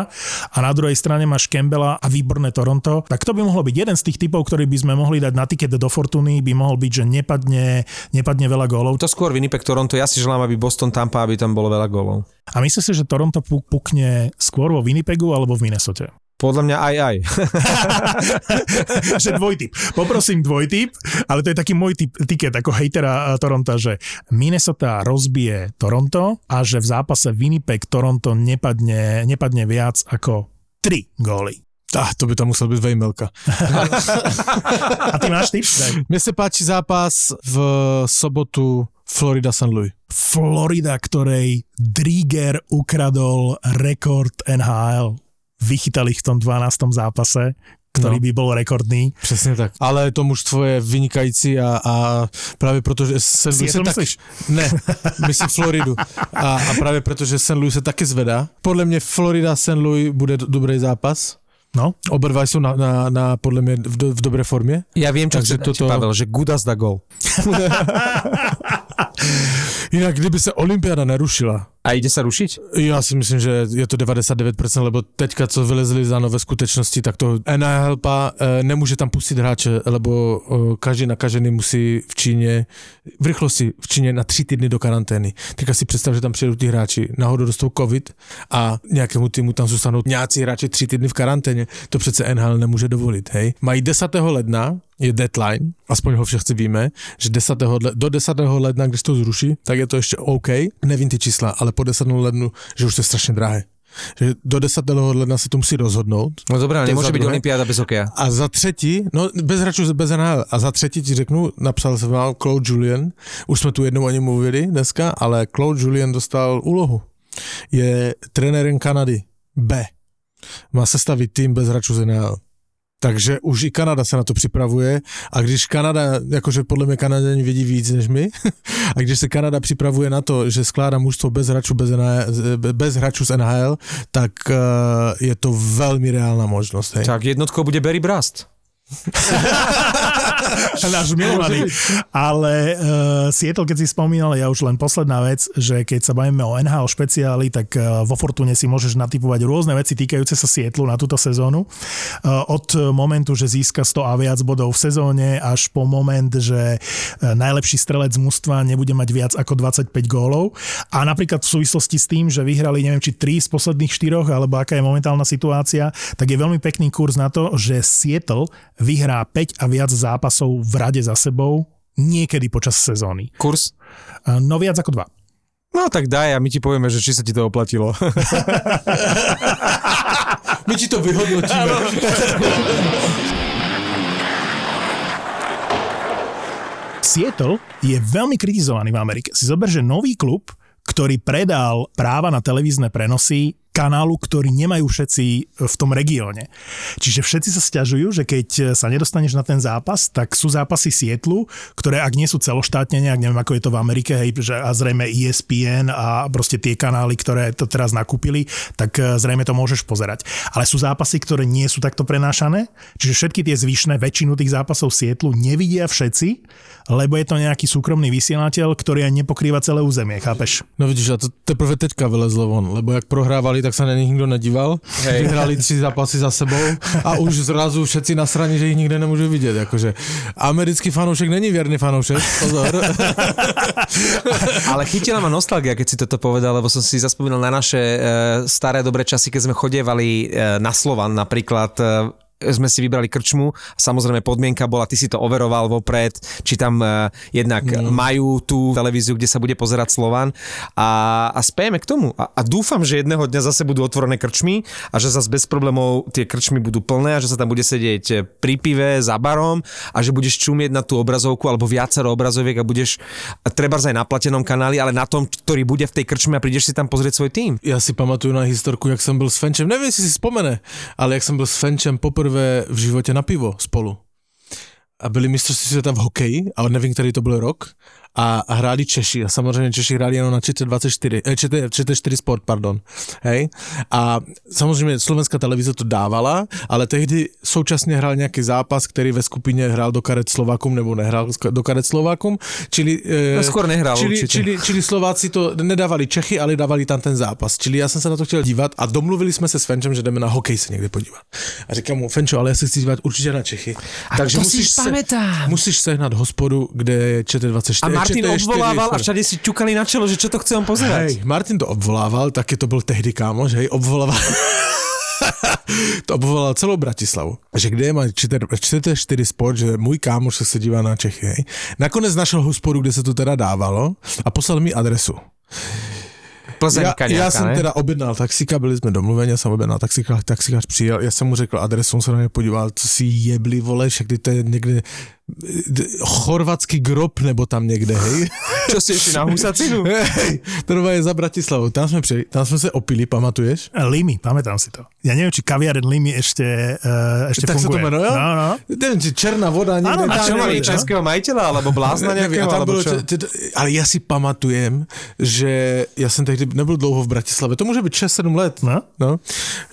S2: a na druhej strane máš Campbella a výborné Toronto. Tak to by mohlo byť jeden z tých typov, ktorý by sme mohli dať na tiket do Fortuny, by mohol byť, že nepadne, nepadne veľa golov.
S4: To skôr Winnipeg Toronto, ja si želám, aby Boston Tampa, aby tam bolo veľa gólov.
S2: A myslíš si, že Toronto pu- pukne skôr vo Winnipegu alebo v Minnesote?
S4: Podľa mňa aj aj.
S2: že dvojtyp. Poprosím dvojtyp, ale to je taký môj typ, tiket ako hejtera eh, Toronto, že Minnesota rozbije Toronto a že v zápase Winnipeg Toronto nepadne, nepadne viac ako 3 góly.
S3: Ah, to by tam musel byť vejmelka.
S2: A ty máš? Daj.
S3: Mne sa páči zápas v sobotu Florida St. Louis.
S2: Florida, ktorej Drieger ukradol rekord NHL. Vychytal ich v tom 12. zápase, ktorý
S3: No.
S2: by bol rekordný.
S3: Přesně tak. Ale to mužstvo je vynikající a, a právě proto, že St. Louis se tak...
S2: myslíš?
S3: Ne, myslím Floridu. A, a právě proto, že St. Louis se taky zvedá. Podle mě Florida St. Louis bude do- dobrý zápas.
S2: No,
S3: Oba dva jsou na, na, na podle mě v, do, v dobré formě.
S4: Ja viem, čo
S3: Takže
S4: Takže toto... Pavel, že Gudas da gol.
S3: Jinak, kdyby se olympiáda nerušila,
S4: A ide sa rušiť?
S3: Já si myslím, že je to 99%, lebo teďka, co vylezli za nové skutečnosti, tak to NHL e, nemůže tam pustit hráče, lebo e, každý nakažený musí v Číně, v rychlosti v Číně na tři týdny do karantény. Teďka si představ, že tam přijedou ti hráči, náhodou dostou covid a nějakému týmu tam zůstanou nějací hráči tři týdny v karanténě. To přece NHL nemůže dovolit, hej. Mají 10. ledna, je deadline, aspoň ho všetci víme, že 10. le- do 10. ledna, když to zruší, tak je to ještě OK. Nevím ty čísla, ale po 10. lednu, že už to je strašně drahé. Že do 10. ledna se to musí rozhodnout.
S4: No
S3: za
S4: byť
S3: druhé.
S4: Olympiáda bez hokeja.
S3: A za třetí, no bez hráčů bez NHL, a za třetí ti řeknu, napsal jsem vám Claude Julien, už jsme tu jednou o něm mluvili dneska, ale Claude Julien dostal úlohu. Je trenérem Kanady B. Má sestavit tým bez hráčů z NHL. Takže už i Kanada se na to připravuje a když Kanada, jakože podle mě Kanaděni vědí víc než my, a když se Kanada připravuje na to, že skládá mužstvo bez hráčů, bez, NHL, bez hráčů z NHL, tak eh, je to velmi reálna možnost. Hej.
S4: Tak jednotkou bude Barry Brast.
S2: náš milovaný. Ale uh, Seattle, keď si spomínal, ja už len posledná vec, že keď sa bavíme o NHL špeciáli, tak uh, vo Fortune si môžeš natypovať rôzne veci týkajúce sa Seattle na túto sezónu. Uh, od momentu, že získa 100 a viac bodov v sezóne, až po moment, že uh, najlepší strelec mužstva nebude mať viac ako 25 gólov. A napríklad v súvislosti s tým, že vyhrali neviem či 3 z posledných 4, alebo aká je momentálna situácia, tak je veľmi pekný kurz na to, že Seattle vyhrá 5 a viac zápasov v rade za sebou niekedy počas sezóny.
S4: Kurs?
S2: No viac ako dva.
S4: No tak daj a my ti povieme, že či sa ti to oplatilo.
S3: My ti to vyhodnotíme.
S2: Seattle je veľmi kritizovaný v Amerike. Si zober, že nový klub, ktorý predal práva na televízne prenosy kanálu, ktorý nemajú všetci v tom regióne. Čiže všetci sa stiažujú, že keď sa nedostaneš na ten zápas, tak sú zápasy Sietlu, ktoré ak nie sú celoštátne, nejak neviem ako je to v Amerike, hej, že a zrejme E ESPN a proste tie kanály, ktoré to teraz nakúpili, tak e, zrejme to môžeš pozerať. Ale sú zápasy, ktoré nie sú takto prenášané, čiže všetky tie zvyšné, väčšinu tých zápasov Sietlu nevidia všetci, lebo je to nejaký súkromný vysielateľ, ktorý aj nepokrýva celé územie, chápeš?
S3: No vidíš, a to teprve teďka vylezlo von, lebo jak prohrávali, tak sa na nich nikto nedíval.
S4: Hej.
S3: Vyhrali tři zápasy za sebou a už zrazu všetci nasraní, že ich nikde nemôžu vidieť. Akože americký fanoušek není vierný fanoušek, pozor.
S4: Ale chytila ma nostalgia, keď si toto povedal, lebo som si zaspomínal na naše e, staré dobré časy, keď sme chodievali e, na Slovan napríklad e, sme si vybrali krčmu. Samozrejme podmienka bola, ty si to overoval vopred, či tam uh, jednak
S3: No.
S4: majú tú televíziu, kde sa bude pozerať Slovan a, a spejeme k tomu. A, a dúfam, že jedného dňa zase budú otvorené krčmy a že zase bez problémov tie krčmy budú plné a že sa tam bude sedieť pri pive za barom a že budeš čumieť na tú obrazovku alebo viacero obrazoviek a budeš treba aj na platenom kanáli, ale na tom, ktorý bude v tej krčme a prídeš si tam pozrieť svoj tým.
S3: Já si pamatuju na historku, jak jsem byl s Fenčem, nevím, jestli si vzpomene, ale jak jsem byl s Fenčem poprvé v životě na pivo spolu. A byli mistrovství světa v hokeji, ale nevím, který to byl rok. A, a hráli Češi. A samozřejmě Češi hráli jenom na 24, eh, 44 sport, pardon. Hej. A samozřejmě slovenská televize to dávala, ale tehdy současně hrál nějaký zápas, který ve skupině hrál do karet Slovákum nebo nehrál do karet Slovákum. Čili, eh,
S4: No, skôr nehral
S3: čili,
S4: určite.
S3: čili, čili Slováci to nedávali Čechy, ale dávali tam ten zápas. Čili já jsem se na to chtěl dívat a domluvili jsme se s Fenčem, že jdeme na hokej se někde podívat. A říkám mu, Fenčo, ale já se chci dívat určitě na Čechy.
S4: A to si pamätám.
S3: musíš sehnat hospodu, kde je ČT24.
S4: A Martin
S3: ČT4
S4: obvolával a všade si ťukali na čelo, že čo to chce on pozerať.
S3: Hej, Martin to obvolával, taky to byl tehdy kámoš, hej, obvolával. to obvolal celou Bratislavu. Že kde má ČT4 sport, že můj kámoš se dívá na Čechy, hej. Nakonec našel hospodu, kde se to teda dávalo a poslal mi adresu.
S4: Plzeňka nejaká,
S3: jsem
S4: ne?
S3: teda objednal taxíka, byli jsme domluveni, já jsem objednal taxíka, taxikář přijel, já jsem mu řekl adresu, on se na mě podíval, co si jebli, vole, však to je někde chorvatský grob nebo tam někde, hej.
S4: Čo si ešte na husacinu?
S3: hej, to je za Bratislavou, tam jsme, přijeli, tam jsme se opili, pamatuješ?
S2: Limy, pamätám si to. Ja neviem, či kaviaren Limy ešte, uh, ešte
S3: tak sa to
S2: funguje.
S3: menuje?
S2: No, no.
S3: Neviem, či černá voda.
S2: Áno,
S4: A čo mali českého majiteľa, alebo blázna nejakého, alebo čo?
S3: ale já si pamatujem, že já jsem tehdy nebyl dlouho v Bratislave, to může být 6-7 let,
S2: No.
S3: no,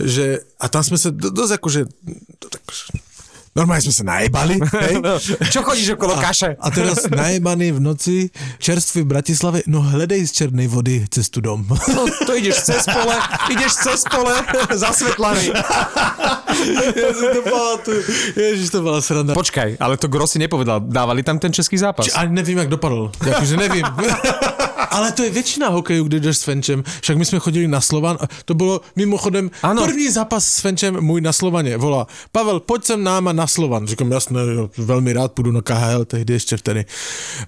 S3: že, a tam jsme se do- dost jakože, normálně jsme se najebali, hej,
S4: Čo chodíš okolo kaše?
S3: a teraz najebaný v noci, čerstvý v Bratislave, no hledej z černej vody cestu dom.
S4: No, to ideš cez pole, ideš cez pole, zasvetlaný.
S3: Ja si to pamatuju, ježiš, to byla sranda.
S4: Počkaj, ale to Grossi nepovedal. Dávali tam ten český zápas?
S3: Ani nevím, jak dopadl. Jakože nevím. Ale to je většina hokejů, kdy jdeš s Fenčem. Však my jsme chodili na Slovan to bylo mimochodem
S4: Ano.
S3: první zápas s Fenčem můj na Slovaně. Volá, Pavel, pojď sem náma na Slovan. Říkám, jasné, jo, velmi rád půjdu na KHL, tehdy ještě vtedy.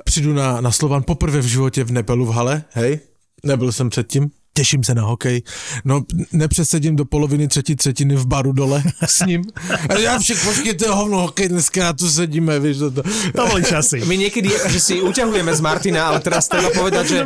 S3: Přijdu na, na Slovan poprvé v životě v Nepelu v hale, hej, nebyl jsem předtím. Těším se na hokej. No, nepřesedím do poloviny třetí třetiny v baru dole s ním. A já však počkejte, hovno, hokej dneska, tu sedíme, víš, to, to.
S2: To boli časy.
S4: My niekedy že si uťahujeme z Martina, ale teraz treba povedať, že,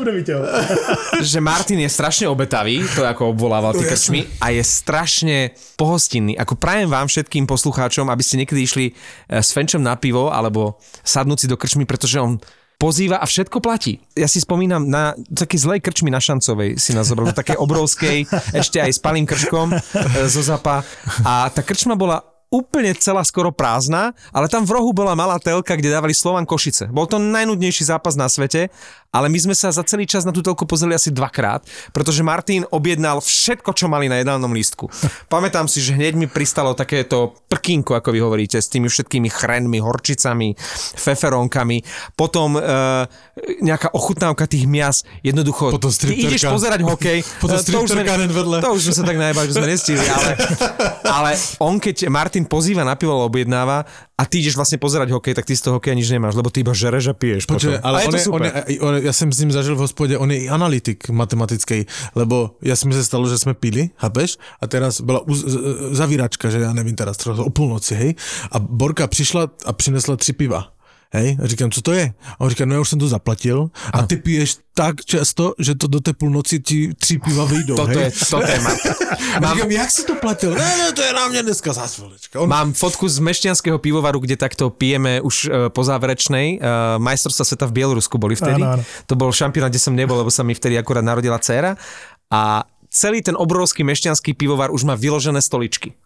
S4: že Martin je strašne obetavý, to ako obvolával tie krčmy, a je strašne pohostinný. Ako prajem vám všetkým poslucháčom, aby ste niekedy išli eh, s Fenčom na pivo, alebo sadnúť si do krčmy, pretože on pozýva a všetko platí. Ja si spomínam na také zlej krčmy na Šancovej si nás zobral, také obrovskej, ešte aj s palým krčkom e, zo zapa. A tá krčma bola úplne celá skoro prázdna, ale tam v rohu bola malá telka, kde dávali Slovan Košice. Bol to najnudnejší zápas na svete, ale my sme sa za celý čas na tú telku pozreli asi dvakrát, pretože Martin objednal všetko, čo mali na jedálnom lístku. Pamätám si, že hneď mi pristalo takéto prkínko, ako vy hovoríte, s tými všetkými chrenmi, horčicami, feferónkami, potom e, nejaká ochutnávka tých mias, jednoducho,
S3: Potom
S4: ty ideš pozerať hokej,
S3: Potom
S4: e, to už sme, to už sme sa tak najbali, že sme nestihli, ale, ale on keď Martin pozýva na pivo, alebo objednáva a ty ideš vlastne pozerať hokej, tak ty z toho hokeja nič nemáš, lebo ty iba žereš a piješ potom.
S3: ale
S4: a je
S3: on
S4: to
S3: je,
S4: super.
S3: on je, on ja som s ním zažil v hospode, on je i analytik matematický, lebo ja mi sa stalo, že sme pili, chápeš? A teraz bola uz, zavíračka, že ja nevím teraz, o půlnoci, hej? A Borka přišla a přinesla tři piva. Hej, a říkám, co to je? A on říká, no já už jsem to zaplatil a ty piješ tak často, že to do té půlnoci ti tři piva vyjdou,
S4: Toto
S3: hej?
S4: je Martin.
S3: A říkám, jak si to platil? Ne, ne, to je na mě dneska zás, vlečka. On,
S4: Mám fotku z Mešťanského pivovaru, kde takto pijeme už e, po záverečnej. E, majstrovstva sveta v Bielorusku boli vtedy.
S2: Áno, áno.
S4: To bol šampionát, kde som nebol, lebo sa mi vtedy akurát narodila dcéra. A celý ten obrovský mešťanský pivovar už má vyložené stoličky.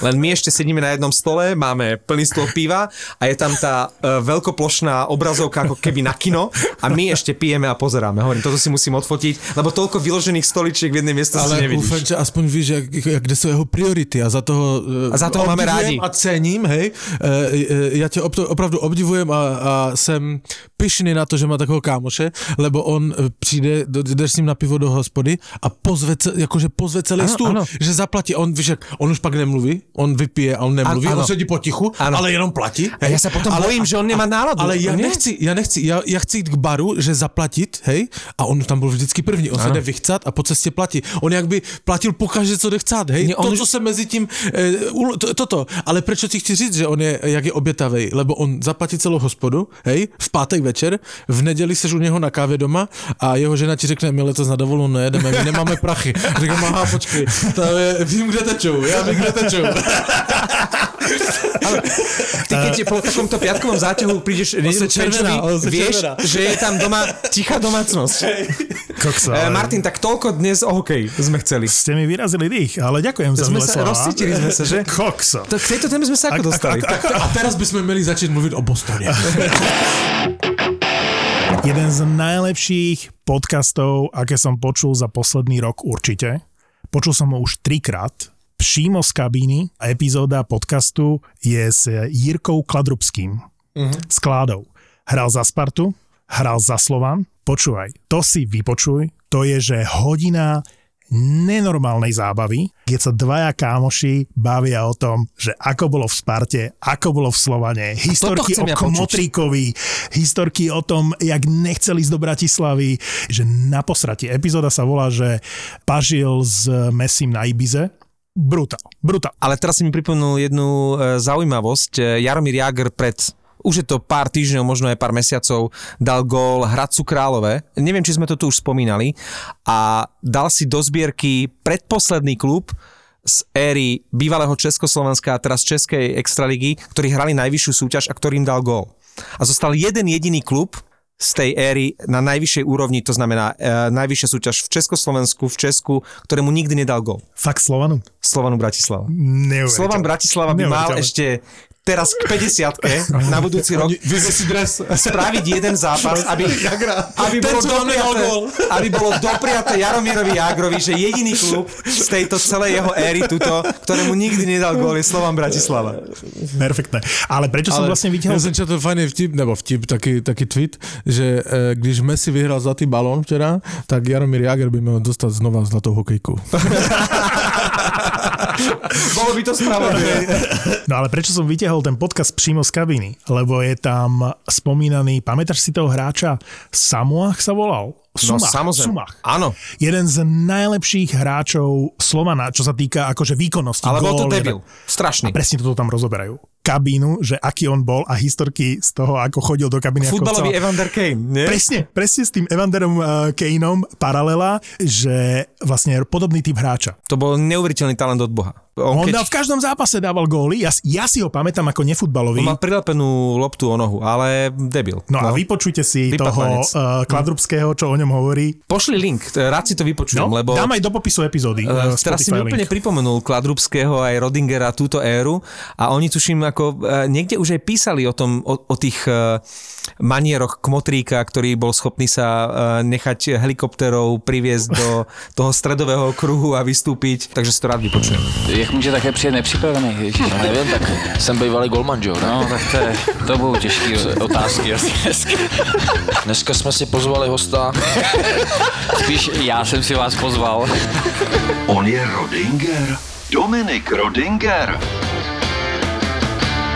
S4: Len my ešte sedíme na jednom stole, máme plný stôl piva a je tam tá e, veľkoplošná obrazovka ako keby na kino a my ešte pijeme a pozeráme. Hovorím, toto si musím odfotiť, lebo toľko vyložených stoličiek v jednej miestnosti
S3: ale u
S4: nevidíš.
S3: Fenča aspoň víš, jak, jak, kde jsou jeho priority a za toho, eh,
S4: A za toho máme rádi.
S3: a cením, hej. Eh, Já tě opto- opravdu obdivujem a, a jsem pyšný na to, že má takového kámoše, lebo on eh, přijde, jdeš s ním na pivo do hospody a pozve, jakože pozve celý
S4: Ano,
S3: stůl,
S4: ano.
S3: že zaplatí. On, víš, jak, on už pak nemluví, nemluví, on vypije a on nemluví,
S4: Ano.
S3: on sedí potichu,
S4: Ano.
S3: ale jenom platí.
S4: A ja sa potom bojím, že on nemá náladu.
S3: Ale ja
S4: Nie?
S3: nechci, ja nechci, ja, ja chci jít k baru, že zaplatit, hej, a on tam byl vždycky první, on se jde vychcat a po cestě platí. On jak by platil pokaždé, co jde chcát, hej,
S4: Nie, on
S3: to, co se mezi tím, e, u, to, toto, ale proč ti chci říct, že on je, jak je obětavej, lebo on zaplatí celou hospodu, hej, v pátek večer, v neděli seš u něho na kávě doma a jeho žena ti řekne, my letos na dovolenou nejedeme, my nemáme prachy. Říkám, aha, počkej, to je, vím, kde tečou, já vím, kde tečou.
S4: Ty keď po takomto piatkovom záťahu prídeš nedeľu
S3: sa červená,
S4: vieš,
S3: červená.
S4: že je tam doma tichá domácnosť.
S2: Kokso,
S4: E,
S2: ale
S4: Martin, tak toľko dnes o hokej sme chceli.
S2: ste mi vyrazili dých, ale ďakujem za
S4: Sme
S2: milé
S4: sa,
S2: slova.
S4: rozcítili sme sa, že?
S2: Kokso.
S4: To, k tejto téme sme sa ako dostali.
S3: A teraz bychom měli začít mluvit o Bostoně.
S2: Jeden z najlepších podcastov, aké som počul za posledný rok určite. Počul som ho už trikrát. Přímo z kabíny epizóda podcastu je s Jirkou Kladrubským. S Kládou. Hral za Spartu, hral za Slovan. Počúvaj, to si vypočuj. To je, že hodina nenormálnej zábavy, keď sa dvaja kámoši bavia o tom, že ako bolo v Sparte, ako bolo v Slovane, historky o
S4: ja.
S2: Kmotríkovi, historky o tom, jak nechceli ísť do Bratislavy, že na posratie. Epizóda sa volá, že Pažil s Mesim na Ibize. Brutál, brutál.
S4: Ale teraz si mi pripomenul jednu e, zaujímavosť. E, Jaromír Jagr pred už je to pár týždňov, možno aj pár mesiacov, dal gól Hradcu Králové. Neviem, či sme to tu už spomínali. A dal si do zbierky predposledný klub z éry bývalého Československa a teraz Českej extraligy, ktorí hrali najvyššiu súťaž a ktorým dal gól. A zostal jeden jediný klub z tej éry na najvyššej úrovni, to znamená e, najvyššia súťaž v Československu, v Česku, ktorému nikdy nedal gól.
S2: Fakt Slovanu?
S4: Slovanu Bratislava. Slovan Bratislava by mal ešte teraz k 50 na budúci rok
S3: si dres.
S4: spraviť jeden zápas, aby, aby, bolo
S3: čo gól.
S4: aby bolo dopriaté Jaromírovi Jágrovi, že jediný klub z tejto celej jeho éry tuto, ktorému nikdy nedal gól, je Slovan Bratislava.
S2: Perfektné. Ale prečo som vlastne
S3: Já
S2: vytiahol...
S3: jsem četl fajný vtip, nebo vtip, taky, taky tweet, že eh, když Messi vyhrál zlatý balón včera, tak Jaromír Jager by měl dostat znova zlatou hokejku.
S4: Bolo by to spravodlivé.
S2: No ale prečo som vytiahol ten podcast přímo z kabiny? Lebo je tam spomínaný, pamätáš si toho hráča? Samuach sa volal?
S4: No
S2: Sumach,
S4: samozrejme.
S2: Sumach.
S4: Áno.
S2: Jeden z najlepších hráčov Slovana, čo sa týka akože výkonnosti.
S4: Ale bol to debil. Strašný.
S2: Presne toto tam rozoberajú. Kabínu, že aký on bol a historky z toho, ako chodil do kabíny.
S4: Futbalový
S2: chcel.
S4: Evander Kane, nie?
S2: Presne, presne s tým Evanderom uh, Kaneom paralela, že vlastne podobný typ hráča.
S4: To bol neuveriteľný talent od Boha. On,
S2: On
S4: keď,
S2: dal v každom zápase dával góly, ja, ja si ho pamätám ako nefutbalový.
S4: on mal prilepenú loptu o nohu, ale debil.
S2: No, a vypočujte si
S4: Vypadlanec.
S2: toho uh, Kladrubského, čo o ňom hovorí.
S4: Pošli link, rád si to vypočujem,
S2: No,
S4: lebo...
S2: dám aj do popisu epizódy.
S4: Uh, teraz si mi úplne pripomenul Kladrubského aj Rodingera túto éru a oni tuším ako uh, niekde už aj písali o tom, o, o tých uh, manieroch Kmotríka, ktorý bol schopný sa uh, nechať helikopterou priviesť do toho stredového kruhu a vystúpiť, takže si to rád vypočujem.
S5: Jak může také přijet nepřipravený? Ježiš,
S6: No nevím, tak jsem bývalý golman, jo? ne?
S5: No, tak to, je, to budou těžké otázky. asi dneska.
S6: Dneska jsme si pozvali hosta.
S5: Spíš já jsem si vás pozval.
S7: On je Rodinger. Dominik Rodinger.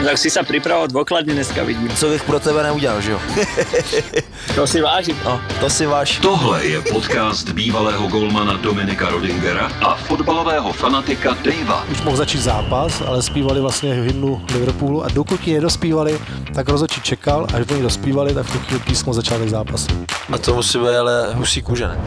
S8: Tak si sa pripravoval dôkladne dneska vidím.
S6: Co bych pro tebe neudělal, že jo?
S8: To si vážim.
S6: No, to si váš.
S7: Tohle je podcast bývalého golmana Dominika Rodingera a fotbalového fanatika Davea.
S9: už mohl začít zápas, ale zpívali vlastně hymnu Liverpoolu a dokud ji nedospívali, tak rozhodčí čekal, až oni dospívali, tak v tu chvíli písmo začátek zápasu.
S6: A to musí být ale husí kůže, ne?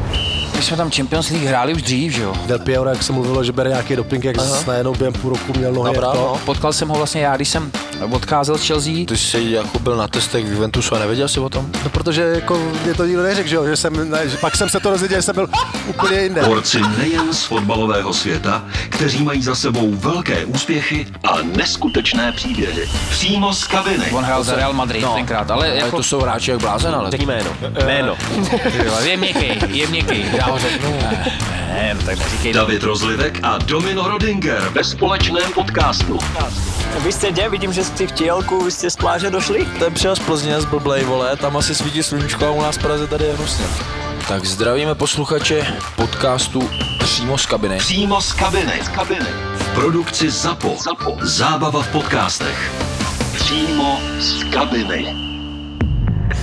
S5: My jsme tam Champions League hráli už dřív, že jo?
S9: Del Piero, jak se mluvilo, že bere nějaký doping, jak
S6: Aha.
S9: najednou během půl roku měl nohy
S6: Dobrá, no.
S5: Potkal jsem ho vlastně já, když jsem odcházel z Chelsea.
S6: Ty jsi jako byl na testech v Juventusu a nevěděl jsi o tom?
S9: No, protože jako mě to nikdo neřekl, že, jo, že jsem, ne, že pak jsem se to dozvěděl, že jsem byl úplně jinde.
S7: Borci nejen z fotbalového světa, kteří mají za sebou velké úspěchy a neskutečné příběhy. Přímo z kabiny.
S5: On hrál za Real Madrid
S6: No.
S5: tenkrát, ale
S6: Ale
S5: jako...
S6: to jsou hráči jak blázen, ale...
S8: Řekni jméno. Jméno.
S5: Je měkký, je měkký, já ho řeknu. Ne, no tak neříkej.
S7: David Rozlivek a Domino Rodinger ve společném podcastu.
S8: Vy jste kde? Vidím, že jste v Tělku, vy jste z pláže došli?
S6: Ten přijel z Plzně z blblej, vole, tam asi svítí sluníčko a u nás v Praze tady je hnusně. Tak zdravíme posluchače podcastu Přímo z kabiny.
S7: Přímo z kabiny. Z kabiny. produkci ZAPO. ZAPO. Zábava v podcastech. Přímo z kabiny.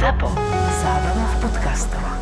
S8: ZAPO. Zábrná v podcastov.